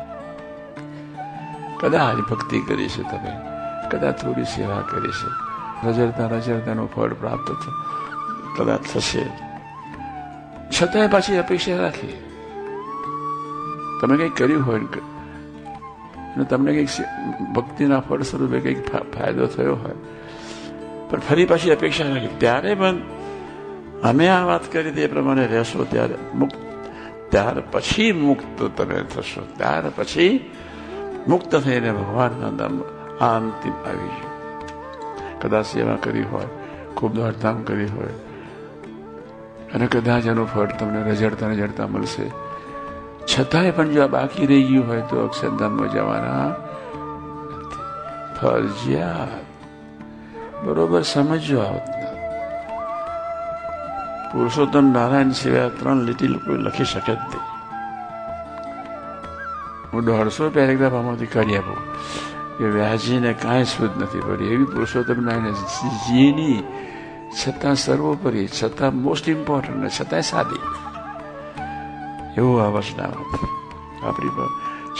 કદાચ ભક્તિ કરી તમે. કદાચ થોડી સેવા કરી છે. રજડતા રજડતાનું ફળ પ્રાપ્ત કદાચ થશે. છતાંય પાછી અપેક્ષા રાખી. તમે કંઈક કર્યું હોય અને તમને કંઈક ભક્તિના ફળ સ્વરૂપે કંઈક ફાયદો થયો હોય. પણ ફરી પાછી અપેક્ષા રાખી. ત્યારે પણ અમે આ વાત કરી તે પ્રમાણે રહેશો ત્યારે મુક્ત ત્યાર પછી મુક્ત તમે થશો. ત્યાર પછી મુક્ત થઈને ભગવાનના ધામ આ અંતિમ આવી ગયું. કદાચ સેવા કરી હોય, ખૂબ દોડધામ કરી હોય, અને કદાચ એનું ફળ તમને રજડતા રજડતા મળશે. છતાંય પણ જો આ બાકી રહી ગયું હોય તો અક્ષરધામમાં જવાના ફરજિયાત બરોબર સમજો આવત પુરુષોત્તમ નારાયણ સિવાય ત્રણ લીટી લોકો લખી શકે જ નહીં. હું દોઢસો પેરેગ્રાફ આમાંથી કાઢી આપું. કે વ્યાજીને કાંઈ શુદ્ધ નથી પડી. એવી પુરુષોત્તમ નારાયણ જીની છતાં સર્વોપરી, છતાં મોસ્ટ ઇમ્પોર્ટન્ટ ને છતાંય સાદી. એવું આ વચનાવત આપણી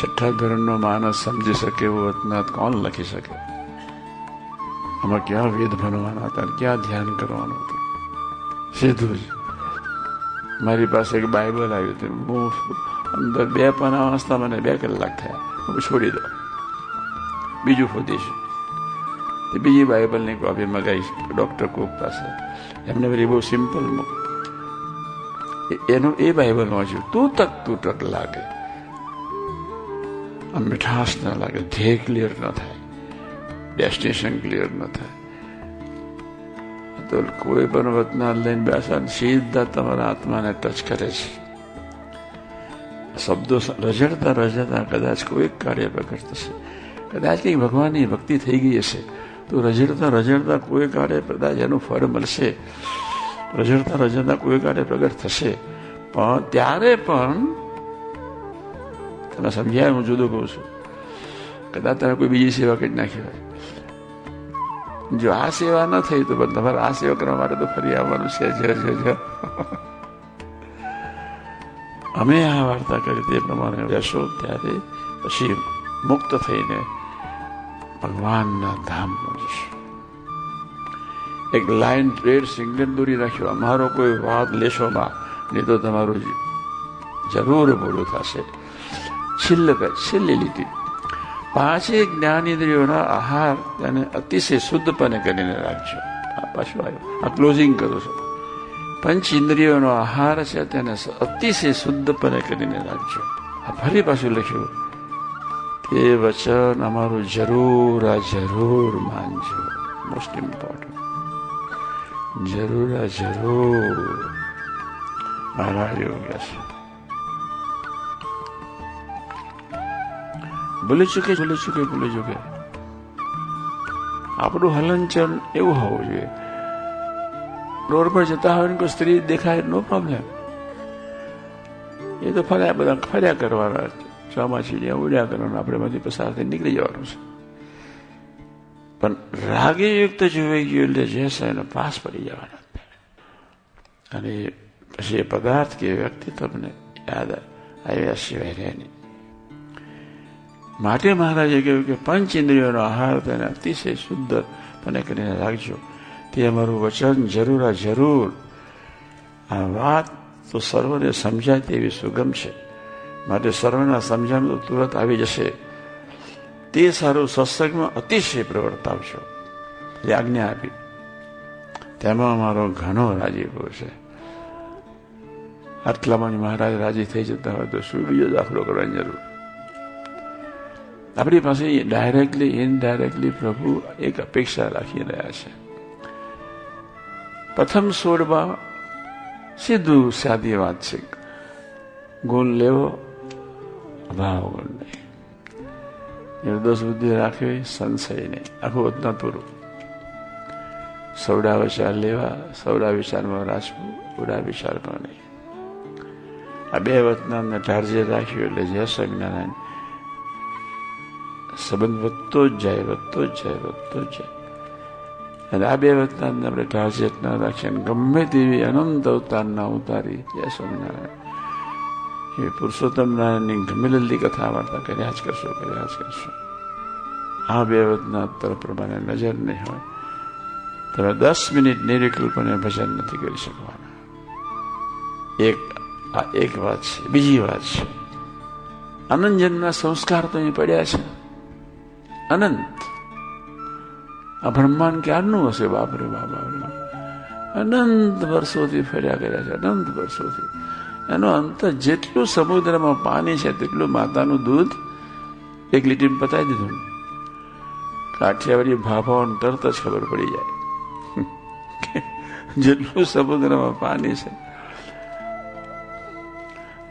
છઠ્ઠા ધોરણનો માણસ સમજી શકે એવું વચનાથ કોણ લખી શકે? આમાં ક્યાં વેદ ભણવાના હતા ક્યાં ધ્યાન કરવાનું હતું? સીધું જ. મારી પાસે એક બાઇબલ આવ્યું હતું. હું બે પાના વાંચતા મને બે કલાક થયા. હું છોડી દો બીજું શોધીશું. તે બીજી બાઇબલની કોપી મગાવીશ ડૉક્ટર કુક પાસે. એમને બધી બહુ સિમ્પલ એનું એ બાઇબલ વાંચ્યું. તૂતક તૂટક લાગે. મીઠાશ ન લાગે. ધ્યેય ક્લિયર ન થાય. ડેસ્ટિનેશન ક્લિયર ન થાય. તો કોઈ પણ વતના લઈને બેસા સીધા તમારા આત્માને ટચ કરે છે. શબ્દો રજડતા રજડતા કદાચ કોઈ કાર્ય પ્રગટ થશે. કદાચ કંઈક ભગવાનની ભક્તિ થઈ ગઈ હશે, તો રજડતા રજડતા કોઈ કાર્ય કદાચ એનું ફળ મળશે. રજડતા રજડતા કોઈ કાર્ય પ્રગટ થશે. પણ ત્યારે પણ, તમે સમજ્યા હું જુદું કહું છું, કદાચ તમે કોઈ બીજી સેવા કરી નાખી હોય. જો આ સેવા ન થઈ તો તમારે આ સેવા કરવા માટે તો ફરી આવવાનું છે. જ જ અમે આ વાર્તા કરી તે પ્રમાણે જશો ત્યારે પછી મુક્ત થઈને ભગવાનના ધામમાં જશો. એક લાઈન રેડ સિગ્નલ દોરી રાખ્યો. અમારો કોઈ વાદ લેશોમાં નહીં તો તમારું જરૂર ભૂલું થશે. છેલ્લે છેલ્લી લીટી. પાંચે જ્ઞાનેન્દ્રિયોના આહાર તેને અતિશય શુદ્ધપણે કરીને રાખજો. પાછું આવ્યો. આ ક્લોઝિંગ કરું છું. પંચ ઇન્દ્રિયોનો આહાર છે તેને અતિશય શુદ્ધપણે કરીને રાખજો ફરી પાછું લખ્યું તે વચન અમારું જરૂર આ જરૂર માનજો મોસ્ટ ઇમ્પોર્ટન્ટ જરૂર આ જરૂર મારા યોગ્ય છે ભૂલી ચૂકે ભૂલી ચૂકે ભૂલી ચૂકે આપણું હલનચલન એવું હોવું જોઈએ. રોડ પર જતા હોય કોઈ સ્ત્રી દેખાય, નો પ્રોબ્લેમ એ તો ફર્યા બધા ફર્યા કરવાના ચોમાસીડિયા ઉડ્યા કરવાના આપણે બધી પસાર થઈ નીકળી જવાનું છે. પણ રાગે યુક્ત જોવાઈ ગયું એટલે જે છે એનો પાસ પડી જવાના અને પછી એ પદાર્થ કે વ્યક્તિ તમને યાદ આવ્યા સિવાય રહે નહીં. માટે મહારાજે કહ્યું કે પંચ ઇન્દ્રિયોનો આહાર તેને અતિશય શુદ્ધ મને કરીને રાખજો. તે અમારું વચન જરૂર આ જરૂર. આ વાત તો સર્વને સમજાય તેવી સુગમ છે. માટે સર્વના સમજણ તો તુરંત આવી જશે. તે સારું સત્સંગમાં અતિશય પ્રવર્તાવશો આજ્ઞા આપી. તેમાં અમારો ઘણો રાજીપો છે. આટલામાં મહારાજ રાજી થઈ જતા હોય તો શું બીજો દાખલો કરવાની જરૂર? આપણી પાસે ડાયરેક્ટલી ઇનડાયરેક્ટલી પ્રભુ એક અપેક્ષા રાખી રહ્યા છે. પ્રથમ સોળમાં સીધું સાદી વાત છે ગુણ લેવો, અભાવ ગુણ નહીં. નિર્દોષ બુદ્ધિ રાખવી, સંશય નહીં. આખું વતના પૂરું. સૌડા વિચાર લેવા સૌડા વિચારમાં રાખવું ઉડા વિચારમાં નહીં. આ બે વતનાને ટાર્જે રાખ્યું એટલે જય સ્વામિનારાયણ. સંબંધ વધતો જ જાય, વધતો જ જાય, વધતો જ જાય. અને આ બે વતનાને આપણે ટાર્જેટ ના રાખીએ ગમે તેવી અનંત અવતારના ઉતારી જય સ્વામિનારાયણ એ પુરુષોત્તમ નારાયણની ગમે કથા વાર્તા કર્યા જ કરશો કર્યા જ કરશો આ બે વતના તરફ પ્રમાણે નજર નહીં હોય તમે દસ મિનિટ નિરિકલ્પને ભજન નથી કરી શકવાના એક આ એક વાત છે બીજી વાત છે અનંત જન્મના સંસ્કાર તો અહીં પડ્યા છે અનંત આ બ્રહ્માંડ ક્યારનું હશે? બાપરે બાબા અનંત વર્ષોથી ફર્યા કર્યા છે, અનંત વર્ષોથી. એનો અંત જેટલું સમુદ્રમાં પાણી છે, તેટલું માતાનું દૂધ એક લીટીમાં પતાવી દીધું કાઠિયાવાડી ભાભાઓને તરત જ ખબર પડી જાય. જેટલું સમુદ્રમાં પાણી છે,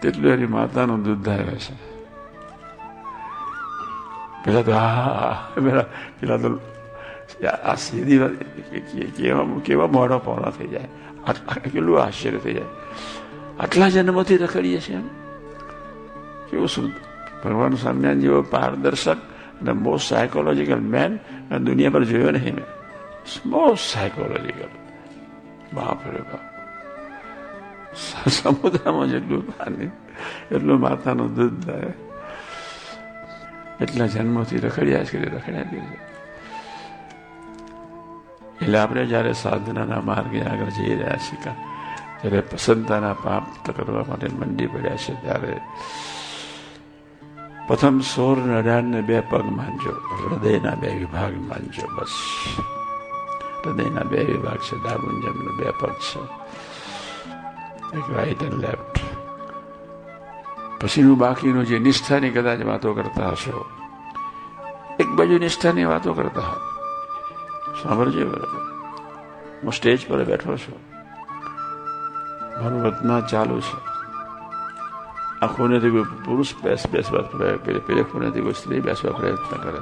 તેટલું એની માતાનું દૂધ ધારે છે. પેલા તો હા પેલા પેલા તો આ સીધી કેવા કેવા મોઢા પહોળા થઈ જાય કેટલું આશ્ચર્ય થઈ જાય આટલા જન્મથી રખડીએ છીએ એમ કેવું શું ભગવાન સ્વામિનારાયણ જેવો પારદર્શક અને મોસ્ટ સાયકોલોજીકલ મેન દુનિયા પર જોયો નહીં મેં મોસ્ટ સાયકોલોજીકલ બાપ રે બાપ સમુદ્રમાં જેટલું પાણી એટલું માતાનું દૂધ થાય એટલા જન્મથી રખડ્યા છે રખડ્યા કરી એટલે આપણે જ્યારે સાધનાના માર્ગે આગળ જઈ રહ્યા છીએ જ્યારે પસંદતાના પાપ કરવા માટે મંડી પડ્યા છે, ત્યારે પ્રથમ સોર ને બે પગ માનજો હૃદયના બે વિભાગ માનજો બસ. હૃદયના બે વિભાગ છે ડાબુંજમ બે પગ છે. એક રાઈટ એન્ડ લેફ્ટ પછીનું બાકીનું જે નિષ્ઠાની કદાચ વાતો કરતા હશો, એક બાજુ નિષ્ઠાની વાતો કરતા હોય સાંભળજો બરાબર હું સ્ટેજ પર બેઠો છું. મારું વતના ચાલુ છે. આ ખૂનેથી કોઈ પુરુષ બેસ, બેસવા પેલે ખૂનેથી કોઈ સ્ત્રી બેસવા પ્રયત્ન કરે.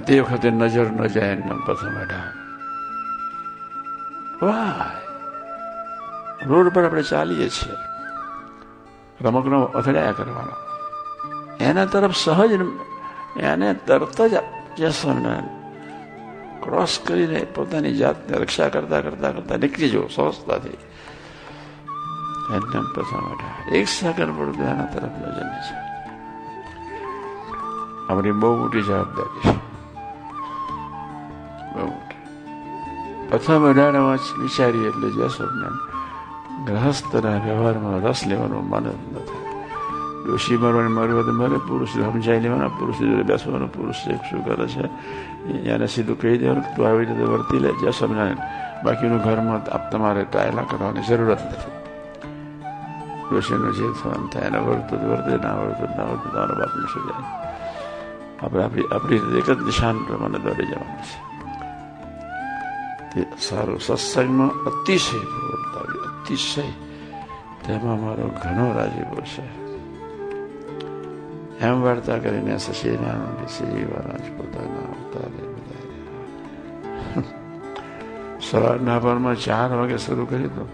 તે વખતે નજર ન જાય એમને પ્રથમ વાય! રોડ પર આપણે ચાલીએ છીએ. રમકડો અથડાયા કરવાનો. એના તરફ સહજ, એને તરત જ જસવનારાયણ ક્રોસ કરીને પોતાની જાતને રક્ષા કરતા કરતા કરતા નીકળી જવું સહજતાથી એમને પ્રથમ એક સાગર પણ એના તરફ નજર છે. આપણી બહુ મોટી જવાબદારી છે. બહુ મોટી. પ્રથમ અઢારમાં વિચારીએ એટલે જસવનારાયણ ગ્રહસ્થના વ્યવહારમાં રસ લેવાનું મન જ થાય. ડોશી મરવાની મરવા મરે પુરુષ સમજાઈ લેવાના પુરુષ જોડે બેસવાનું પુરુષ શું કરે છે એને સીધું કહી દેવાનું તું આવી રીતે વર્તી લે જ્યાં સમજાય બાકીનું ઘરમાં આપ તમારે ટાયલા કરવાની જરૂરત નથી ડોશીનું જે થવાનું થાય એને વર્તું વર્તે ના વર્તું ના વર્તું તમારા બાપને શું જાય આપણે આપણી આપણી રીતે એક જ નિશાન પ્રમાણે દોડી જવાનું છે તે સારું સત્સંગમાં અતિશય પ્રવર્તાવ્યું અતિશય તેમાં મારો ઘણો રાજીપો છે એમ વાર્તા કરીને સચિદાનંદ શ્રી મહારાજ પોતાના અવતારે સવારના પરમાં ચાર વાગે શરૂ કરી તો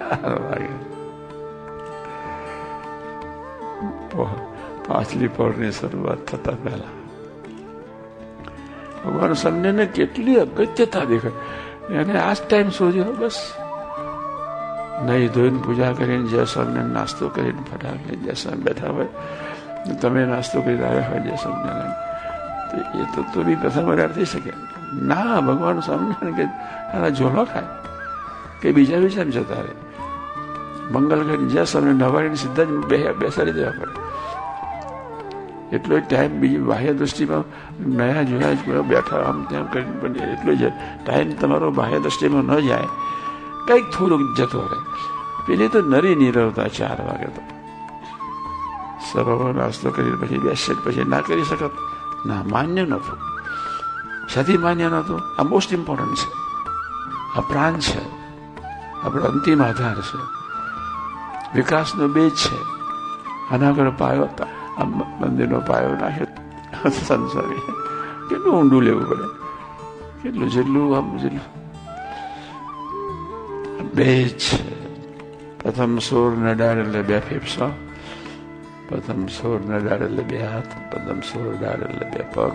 ચાર વાગે પાછલી પરની શરૂઆત થતા પહેલા ભગવાન સમજને કેટલી અગત્યતા દેખાય એને આ જ ટાઈમ શોધ્યો બસ નહીં ધોઈને પૂજા કરીને જય સ્વામીને નાસ્તો કરીને લઈને જય સ્વામી બેઠા હોય તમે નાસ્તો કરી આવ્યા હોય જય સ્વામિનારાયણ. તો એ તો તો બી પ્રથમ વાર થઈ શકે. ના, ભગવાન સ્વામિનારાયણ કે તારા ઝોલો ખાય, કે બીજા બીજા જતા રહે. મંગલ કરીને જય સ્વામી નવાડીને સીધા જ બેસાડી દેવા પડે. એટલો ટાઈમ બીજી બાહ્ય દ્રષ્ટિમાં નયા જુના જ બેઠા આમ તેમ કરીને પણ એટલો જ ટાઈમ તમારો બાહ્ય દ્રષ્ટિમાં ન જાય. કંઈક થોડુંક જતો રહે. પેલી તો નરી નીરવતા ચાર વાગે તો. સવારો નાસ્તો કરી પછી બેસે પછી ના કરી શકત. ના, માન્ય નહોતું. સતી માન્ય નહોતું. આ મોસ્ટ ઇમ્પોર્ટન્ટ છે. આ પ્રાણ છે. આપણો અંતિમ આધાર છે. વિકાસનો બેજ છે. આના આગળ પાયો આ મંદિરનો પાયો નાખ્યો. સંસારી. કેટલું ઊંડું લેવું પડે. કેટલું જેટલું આમ જેટલું બે છે પ્રથમ સોર નડાર એટલે બે ફેફસા પ્રથમ સોર નડાર એટલે બે હાથ પ્રથમ સૂર ડાળ એટલે બે પગ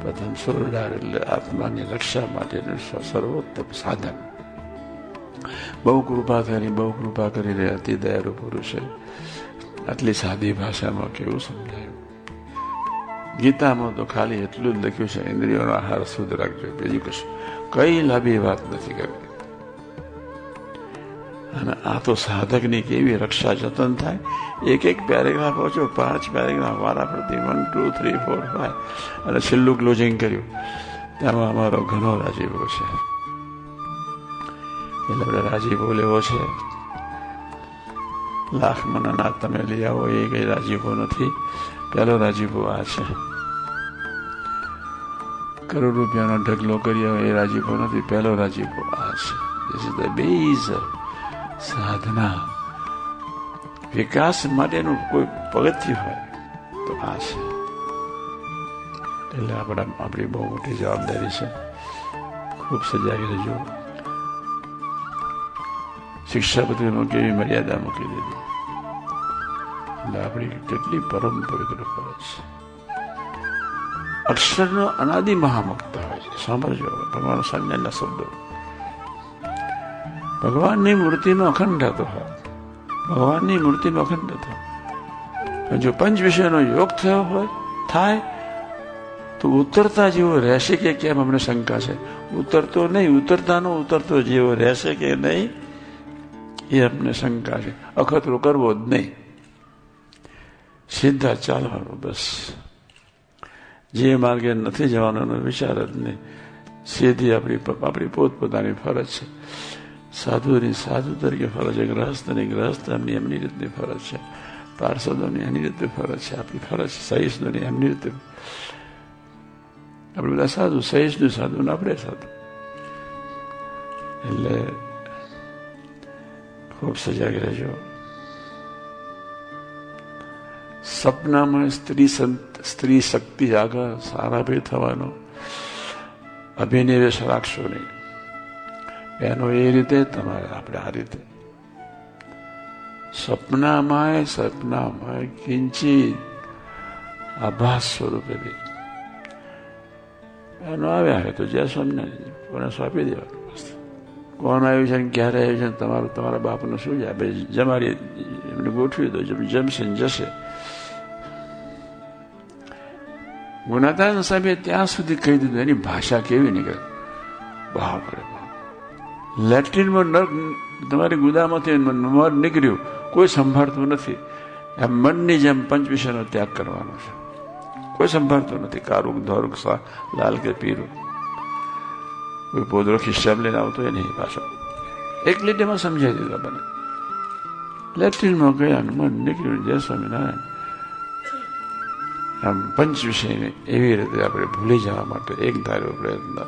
પ્રથમ સોર ડાળ એટલે આત્માની રક્ષા માટેનું સર્વોત્તમ સાધન બહુ કૃપા કરી બહુ કૃપા કરીને અતિ દયાળુ પુરુષે આટલી સાદી ભાષામાં કેવું સમજાયું ગીતામાં તો ખાલી એટલું જ લખ્યું છે ઇન્દ્રિયોનો આહાર શુદ્ધ રાખજો બીજું કશું કઈ લાંબી વાત નથી કરવી અને આ તો સાધકની કેવી રક્ષા જતન થાય? એક એક પેરેગ્રાફ વાંચો પાંચ પેરેગ્રાફ વારા પ્રતિ one two three four five અને છેલ્લું ક્લોઝિંગ કર્યું. તેમાં અમારો ઘણો રાજીવો છે. એટલે આપણે રાજીવો લેવો છે. લાખ મનના તમે લઈ આવો, એ કઈ રાજીવો નથી. પહેલો રાજીવો આ છે. કરોડ રૂપિયાનો ઢગલો કરી એ રાજીવો નથી. પહેલો રાજીવો આ છે. This is the base સાધના. વિકાસ માટેનું કોઈ પગથિયું હોય તો આ છે. એટલે આપણા આપણી બહુ મોટી જવાબદારી છે. ખૂબ સજાગી રહેજો. શિક્ષાપત્રીમાં કેવી મર્યાદા મૂકી દીધી. એટલે આપણી કેટલી પરમ પવિત્ર ફરજ છે. અક્ષરનો અનાદિ મહામુક્ત હોય છે. સાંભળજો. ભગવાન સંજ્ઞાના શબ્દો. ભગવાનની મૂર્તિનો અખંડ હતો. ભગવાનની મૂર્તિનો અખંડ હતો. જો પંચ વિષયનો યોગ થયો હોય, થાય, તો ઉતરતા જેવો રહેશે કે કેમ? અમને શંકા છે. ઉતરતો નહીં, ઉતરતાનો ઉતરતો જેવો રહેશે કે નહીં? એ અમને શંકા છે. અખતરો કરવો જ નહીં. સીધા ચાલવાનું બસ. જે માર્ગે નથી જવાનો વિચાર જ નહીં. સીધી આપણી આપણી પોતપોતાની ફરજ છે. સાધુની સાધુ તરીકે ફરજ છે ગ્રહસ્થની ગ્રહસ્થ એમની એમની રીતની ફરજ છે પાર્ષદોની એની રીતે ફરજ છે આપણી ફરજ સહિષ્ણુની એમની રીતે આપણે બધા સાધુ સહિષ્ણુ સાધુ ને આપણે સાધુ એટલે ખૂબ સજાગ રહેજો સપનામાં સ્ત્રી સંત સ્ત્રી શક્તિ આગળ સારા ભેદ થવાનો અભિનિવેશ રાખશો નહીં એનો એ રીતે તમારે આપણે આ રીતે સપનામાં સપનામાં કિંચિત આભાસ સ્વરૂપે બી. એનો આવ્યા હોય તો જ્યાં સ્વામીને કોને સોંપી દેવાનું? કોણ આવ્યું છે ને ક્યારે આવ્યું છે તમારું, તમારા બાપનું શું જાય ભાઈ જમાડી એમને ગોઠવી દો જમશે ને જશે. ગુનાતા સાહેબે ત્યાં સુધી કહી દીધું, એની ભાષા કેવી નીકળે? બાપ. લેટ્રિનમાં તમારી ગુદામાંથી મર નીકળ્યું. કોઈ સંભાળતું નથી. આ મનની જેમ પંચ વિષયનો ત્યાગ કરવાનો છે. કોઈ સંભાળતું નથી. કારુક, ધોરુક લાલ કે પીરું. કોઈ પોદરો ખિસ્સામ લઈને આવતો એ નહીં પાછો. એક લીટીમાં સમજાવી દીધું બને લેટ્રિનમાં ગયા મન નીકળ્યું. જય સ્વામિનારાયણ. આમ પંચ વિષયને એવી રીતે આપણે ભૂલી જવા માટે એક ધાર્યો પ્રયત્ન.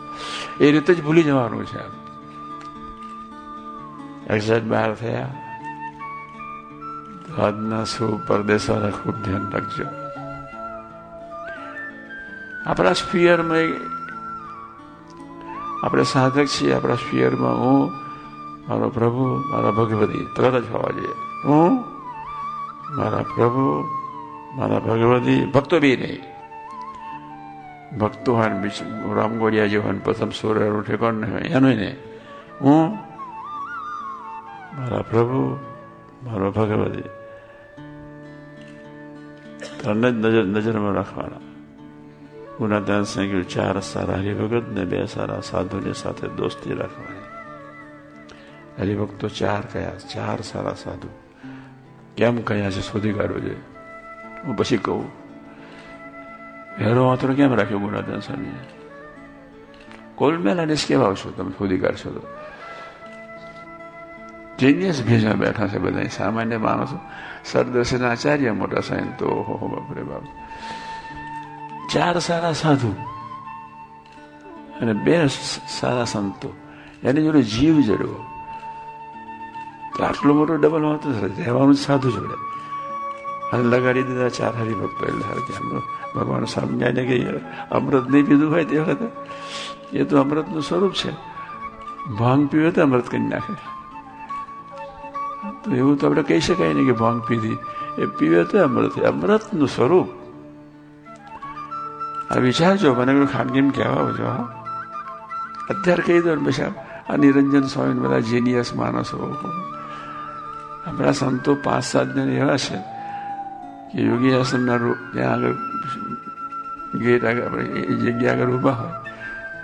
એ રીતે જ ભૂલી જવાનું છે એક્ઝેક્ટ બહાર થયા આજના શું પરદેશોને ખૂબ ધ્યાન રાખજો આપણા સ્પીયરમાં આપણે સાધક છીએ આપણા સ્પિયરમાં હું મારો પ્રભુ મારા ભગવતી તરત જ હોવા જોઈએ હું મારા પ્રભુ મારા ભગવતી ભક્તો બી નહીં ભક્તો હોય રામગોડિયા જે હોય પ્રથમ સૂર્યનું ઠેકાણ નહીં હોય એનું નહીં હું મારા પ્રભુ મારો ભગવતી ત્રણે જ નજર નજરમાં રાખવાના. ગુના ધ્યાન સંખ્યું ચાર સારા હરિભગત ને બે સારા સાધુની સાથે દોસ્તી રાખવાની. હરિભક્તો ચાર કયા? ચાર સારા સાધુ. કેમ કયા છે શોધી કાઢવો જોઈએ. હું પછી કહું. હેરો વાંતરો કેમ રાખ્યો ગુણાદાન સ્વામીએ કોલમેલ અને કેવા આવશો તમે? શોધી કાઢશો તો. જીનિયસ ભેજા બેઠા છે બધા સામાન્ય માણસો. સરદર્શન આચાર્ય મોટા સાહેબ તો હો બાપરે બાપ. ચાર સારા સાધુ અને બે સારા સંતો. એની જોડે જીવ જડવો. તો આટલો મોટો ડબલ હોતો રહેવાનું સાધુ જોડે. અને લગાડી દીધા ચાર હરિભક્તો એટલે ભગવાન સમજાય કે અમૃત નહીં પીધું હોય તે વખતે. એ તો અમૃતનું સ્વરૂપ છે. ભાંગ પીવે તો અમૃત કરી નાખે. તો એવું તો આપણે કહી શકાય નહીં કે ભાંગ પીધી. એ પીવે તો અમૃત અમૃતનું સ્વરૂપ. આ વિચારજો મને ખાનગીમ કહેવા છો હા. અત્યારે કહી દો પછી આ નિરંજન સ્વામી બધા જીનિયસ માણસો. આપણા સંતો પાંચ સાત જણ એવા છે કે યોગી આશ્રમના ત્યાં આગળ ગેટ આગળ આપણે એ જગ્યા આગળ ઊભા હોય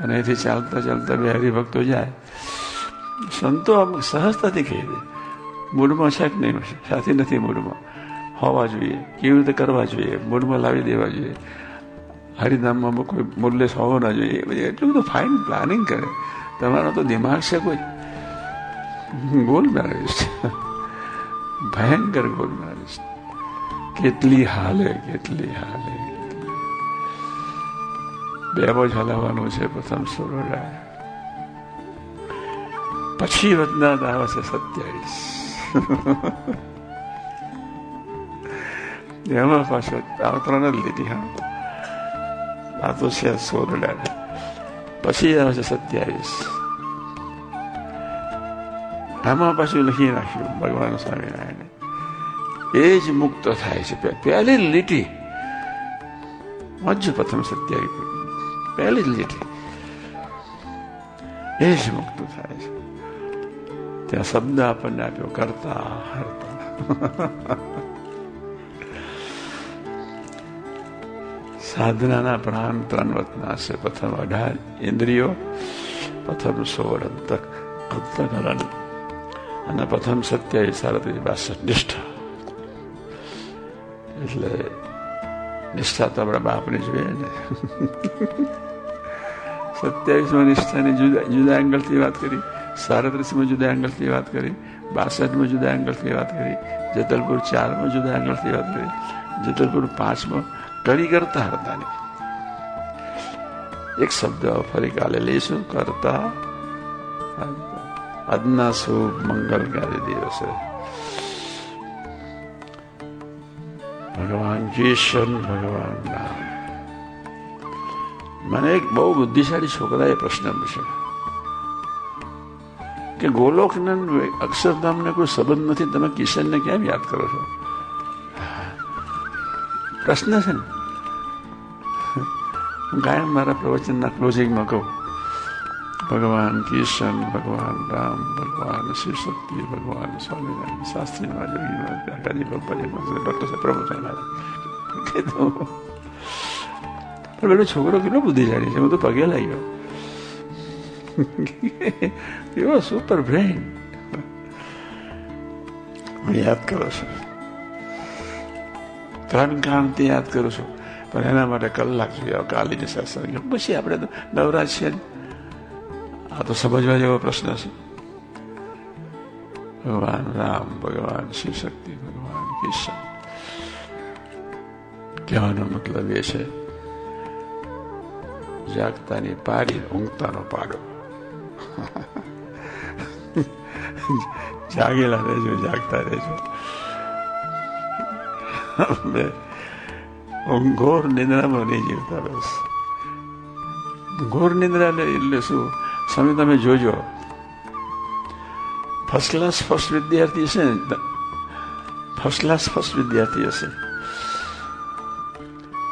અને એથી ચાલતા ચાલતા બે હરિભક્તો જાય. સંતો આમ સહજતાથી કહી દે. મૂડમાં છે કે નહીં? સાથે નથી મૂડમાં હોવા જોઈએ, કેવી રીતે કરવા જોઈએ મૂડમાં લાવી દેવા જોઈએ. હરિનામમાં કોઈ મૂલ્ય હોવો ના જોઈએ. એ એટલું બધું ફાઇન પ્લાનિંગ કરે. તમારો તો દિમાગ છે કોઈ. ગોલ મેળવીશ ભયંકર ગોલ મેળવીશ કેટલી હાલે કેટલી હાલે. બેબો જ હલાવવાનું છે પ્રથમ સોરડા પછી વધના આવે છે સત્યાવીસ. એમાં પાછો આ ત્રણ જ લીધી હા આ તો છે સોરડા પછી આવે છે સત્યાવીસ આમાં પાછું લખી નાખ્યું ભગવાન સ્વામિનારાયણ એ જ મુક્ત થાય છે પહેલી લીટી મજ્જ પ્રથમ સત્યાવીસ પહેલી લીટી એ જ મુક્ત થાય છે ત્યાં શબ્દ આપણને આપ્યો કરતા હરતા સાધનાના પ્રાણ ત્રણ વતના છે પ્રથમ અઢાર ઇન્દ્રિયો પ્રથમ સોળ અંતક અંતકરણ અને પ્રથમ સત્યાવીસ સાડત્રીસ બાસઠ નિષ્ઠા એટલે નિષ્ઠા તો આપણા બાપને જોઈએ ને સત્યાવીસમાં નિષ્ઠાની જુદા જુદા એંગલથી વાત કરી સાડત્રીસમાં જુદા એંગલથી વાત કરી, બાસઠમાં જુદા એંગલથી વાત કરી, જતલપુર ચારમાં જુદા એંગલથી વાત કરી, જતલપુર પાંચમાં કરી કરતા હરતાની એક શબ્દ ફરી કાલે લઈશું, કરતા આજના શુભ મંગલકારી દિવસે. ભગવાન કિશન ભગવાન રામ. મને એક બહુ બુદ્ધિશાળી છોકરાએ પ્રશ્ન પૂછ્યો. કે ગોલોકનંદ અક્ષરધામને કોઈ સંબંધ નથી, તમે કિશનને કેમ યાદ કરો છો? પ્રશ્ન છે ને? હું કાયમ મારા પ્રવચનના ક્લોઝિંગમાં કહું. ભગવાન કિશન, ભગવાન રામ, ભગવાન શિવશક્તિ ભગવાન સ્વામિનારાયણ, શાસ્ત્રી મહારાજ કાકાજી પપ્પાજી ડોક્ટર સાહેબ પ્રભુ સાહેબ પણ પેલો છોકરો કેટલો બુદ્ધિશાળી છે? હું તો પગે લાગ્યો. સુપર બ્રેન હું યાદ કરો છો. ત્રણ કામથી યાદ કરું છું. પણ એના માટે કલાક જોઈએ કાલીની સત્સંગ પછી આપણે તો નવરાજ છે આ તો સમજવા જેવો પ્રશ્ન છે. ભગવાન રામ ભગવાન શિવ શક્તિ ભગવાન કિશન કહેવાનો મતલબ એ છે જાગતાની પાડી ઊંઘતાનો પાડો. જાગેલા રહેજો જાગતા રહેજો ઘોર નિંદ્રામાં નહીં જીવતા બસ ઘોર નિંદ્રા એટલે શું સ્વામી તમે જોજો ફર્સ્ટ ક્લાસ ફર્સ્ટ વિદ્યાર્થી છે ને ફર્સ્ટ ક્લાસ ફર્સ્ટ વિદ્યાર્થી હશે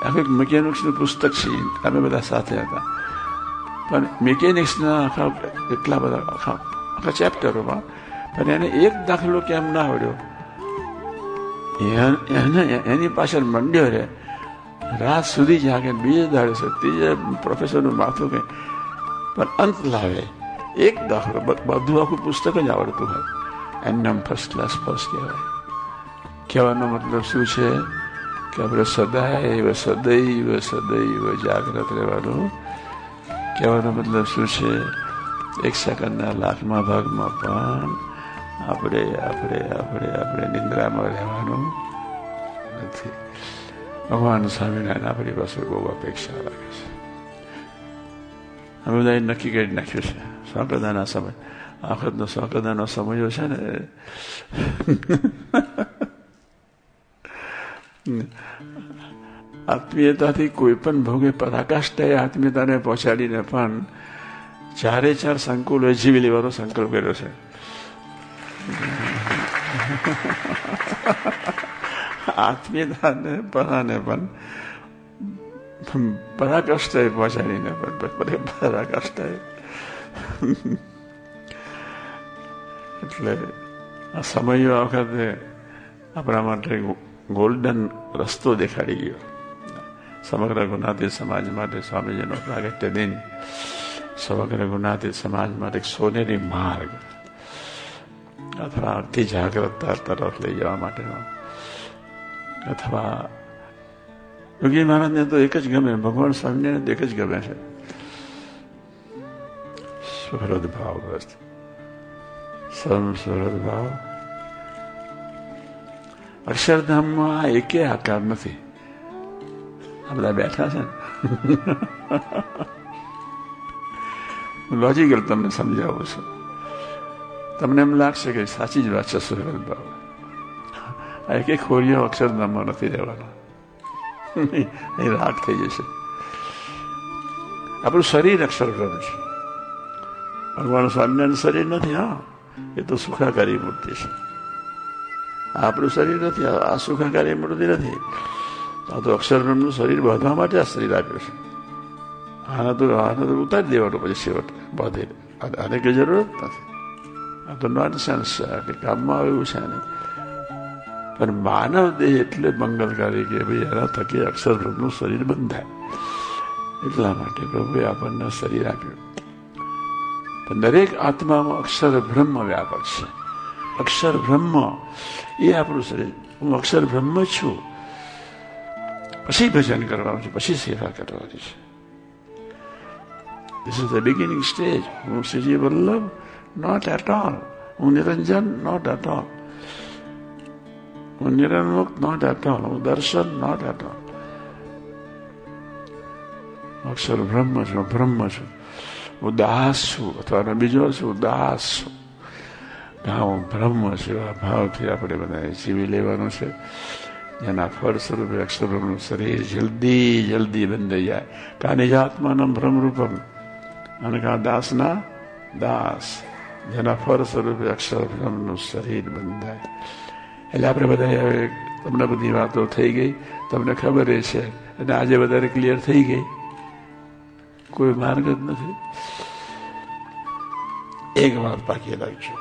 આ કંઈક મિકેનિક્સનું પુસ્તક છે અમે બધા સાથે હતા પણ મિકેનિક્સના આખા એટલા બધા આખા આખા ચેપ્ટરોમાં પણ એને એક દાખલો કેમ ના આવડ્યો? એને એની પાછળ મંડ્યો રે રાત સુધી જાગે બીજે દાડે છે ત્રીજે પ્રોફેસરનું માથું કંઈ. પણ અંત લાવે. એક દાખલો. બધું આખું પુસ્તક જ આવડતું હોય. એમનામ ફર્સ્ટ ક્લાસ ફર્સ્ટ કહેવાય. કહેવાનો મતલબ શું છે? કે આપણે સદાય સદૈવ સદૈવ જાગ્રત રહેવાનું કહેવાનો મતલબ શું છે? એક સેકન્ડના લાખમાં ભાગમાં પણ આપણે આપણે આપણે આપણે નિંદ્રામાં રહેવાનું નથી. ભગવાન સ્વામિનારાયણ આપણી પાસે બહુ અપેક્ષા રાખે છે. અમે બધા નક્કી કરી નાખ્યું છે. સ્વાકદાના સમય, આખતનો સ્વાકદાનો સમયો છે ને. આત્મીયતાથી કોઈ પણ ભોગે પરાકાષ્ઠાએ આત્મીયતાને પહોંચાડીને પણ ચારે ચાર સંકુલો જીવી લેવાનો સંકલ્પ કર્યો છે. આત્મીયતાને, પરાને પણ પરાકાષ્ઠાએ પહોંચાડીને પણ પરાકાષ્ઠાએ. એટલે આ સમયો વખતે આપણા માટે ગોલ્ડન રસ્તો દેખાડી ગયો. સમગ્ર ગુનાતી સમાજ માટે સ્વામીજીનો પ્રાગટ્ય દિન, સમગ્ર ગુનાતી સમાજ માટે એક સોનેરી માર્ગ અથવા અતિ જાગ્રતતા તરફ લઈ જવા માટેનો અથવા યોગી મહારાજને તો એક જ ગમે, ભગવાન સ્વામિનારાયણ એક જ ગમે છે. સુહૃદ ભાવ સમ સુહૃદ ભાવ. અક્ષરધામમાં આ એકે આકાર નથી. આ બધા બેઠા છે ને લોજિકલ તમને સમજાવું છું તમને એમ લાગશે કે સાચી જ વાત છે સુરત ભાવ આ એક ખોરીઓ અક્ષરધામમાં નથી રહેવાનો એ રાગ થઈ જશે આપણું શરીર અક્ષરધામ છે ભગવાન સ્વામિનારાયણ શરીર નથી હા એ તો સુખાકારી મૂર્તિ છે આપણું શરીર નથી આ સુખાકારી મૂર્તિ નથી આ તો અક્ષરબ્રહ્મનું શરીર બાંધવા માટે આ શરીર આપ્યું છે આને તો આને તો ઉતારી દેવાનું પછી છેવટ બાંધી આને કઈ જરૂરત નથી આ તો નોન સેન્સ છે કે કામમાં આવ્યું છે નહીં પણ માનવ દેહ એટલે મંગલકારી કે ભાઈ એના થકી અક્ષરબ્રહ્મનું શરીર બંધાય એટલા માટે પ્રભુએ આપણને શરીર આપ્યું પણ દરેક આત્મામાં અક્ષર બ્રહ્મ વ્યાપક છે અક્ષર બ્રહ્મ એ આપણું શરીર હું અક્ષર બ્રહ્મ છું પછી ભજન કરવાનું છે પછી સેવા કરવાની છે This is the beginning stage. હું Shreeji Vallabh not at all હું નિરંજન નોટ એટ ઓલ હું નિરન્મુક્ત નોટ એટ ઓલ હું દર્શન નોટ એટ ઓલ અક્ષર બ્રહ્મ છું બ્રહ્મ છું. હું દાસ છું, અથવા બીજો છું દાસ છું. હા, હું બ્રહ્મ આ ભાવથી આપણે બધા જીવી લેવાનું છે. જેના ફળ સ્વરૂપે અક્ષરનું શરીર જલ્દી જલ્દી બંધાઈ જાય કાની જાત્માનમ ભ્રમરૂપમ અને કા દાસના દાસ જેના ફળ સ્વરૂપે અક્ષરભ્રમનું શરીર બંધાય એટલે આપણે બધા હવે તમને બધી વાતો થઈ ગઈ તમને ખબર એ છે અને આજે વધારે ક્લિયર થઈ ગઈ કોઈ માર્ગ જ નથી એક વાત બાકી રાખજો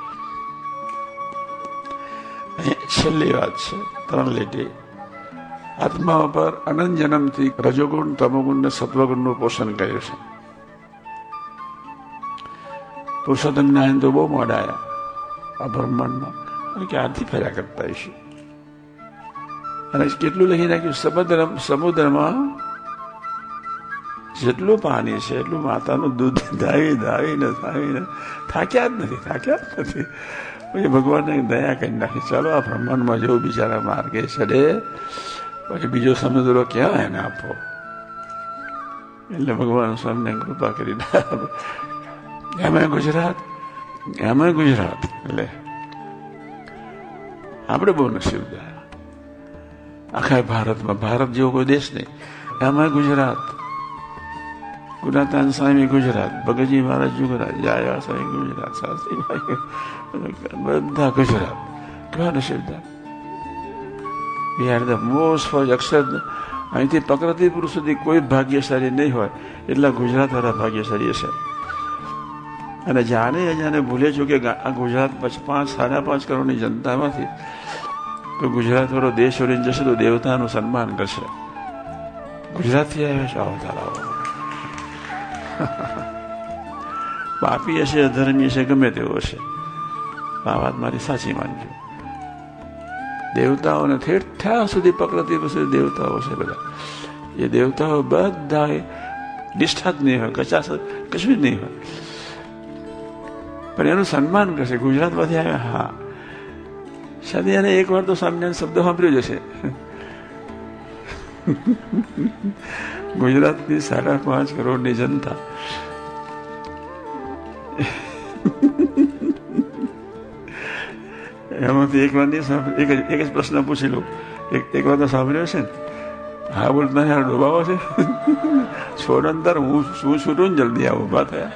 છેલ્લી વાત છે ત્રણ લીટી આત્મા પર અનંત જન્મથી રજોગુણ તમોગુણ ને સત્વગુણનું પોષણ કર્યું છે. પુરુષોત્તમ નારાયણ તો બહુ મોડા આ બ્રહ્માંડમાં. ક્યારથી ફેર્યા કરતા હશે? અને કેટલું લખી નાખ્યું? સમુદ્ર સમુદ્રમાં જેટલું પાણી છે, એટલું માતાનું દૂધ ધાવી, ધાવીને ધાવીને થાક્યા જ નથી, થાક્યા જ નથી. પછી ભગવાનને દયા કરી નાખી. ચાલો આ બ્રહ્માંડમાં જેવું બિચારા માર્ગે ચડે પછી બીજો સમુદ્રો ક્યાં એને આપો એટલે ભગવાન સ્વામીને કૃપા કરી એમાં ગુજરાત એમાં ગુજરાત. એટલે આપણે બહુ નસીબદાર આખા ભારતમાં, ભારત જેવો કોઈ દેશ નહીં. એમાં ગુજરાત. ગુનાતાન સ્વામી ગુજરાત, ભગતજી મહારાજ ગુજરાત જાયા સ્વામી ગુજરાત શાસ્ત્રી બધા ગુજરાત. કેવા નસીબદાર we are the most for અક્ષર અહીંથી પ્રકૃતિપુર સુધી કોઈ ભાગ્યશાળી નહીં હોય. એટલા ગુજરાત વાળા ભાગ્યશાળી હશે. અને જાણે અજાને ભૂલે છું કે આ ગુજરાત પાંચ, સાડા પાંચ કરોડની જનતામાંથી કોઈ ગુજરાત વાળો દેશ છોડીને જશે તો દેવતાનું સન્માન કરશે. ગુજરાતથી આવ્યા છે અવતારાઓ પાપી હશે, અધર્મી હશે, ગમે તેવો હશે. આ વાત મારી સાચી માનજો. દેવતાઓને ઠેઠા સુધી પકડતી પછી દેવતાઓ છે બધા એ દેવતાઓ બધા નિષ્ઠા જ નહીં હોય કચાસ કશું જ નહીં હોય પણ એનું સન્માન કરશે ગુજરાતમાંથી આવ્યા હા શાદી એને એક વાર તો સ્વામિનારાયણ શબ્દ સાંભળ્યો જશે ગુજરાતની સાડા પાંચ કરોડની જનતા એમાંથી એક વાર નહીં એક એક જ પ્રશ્ન પૂછી લઉં એક એક વાર તો સાંભળ્યો છે ને? હા બોલતા યાર ડોબાવો છે. છોડ અંતર હું શું છૂટું ને જલ્દી આવું, ઊભા થયા.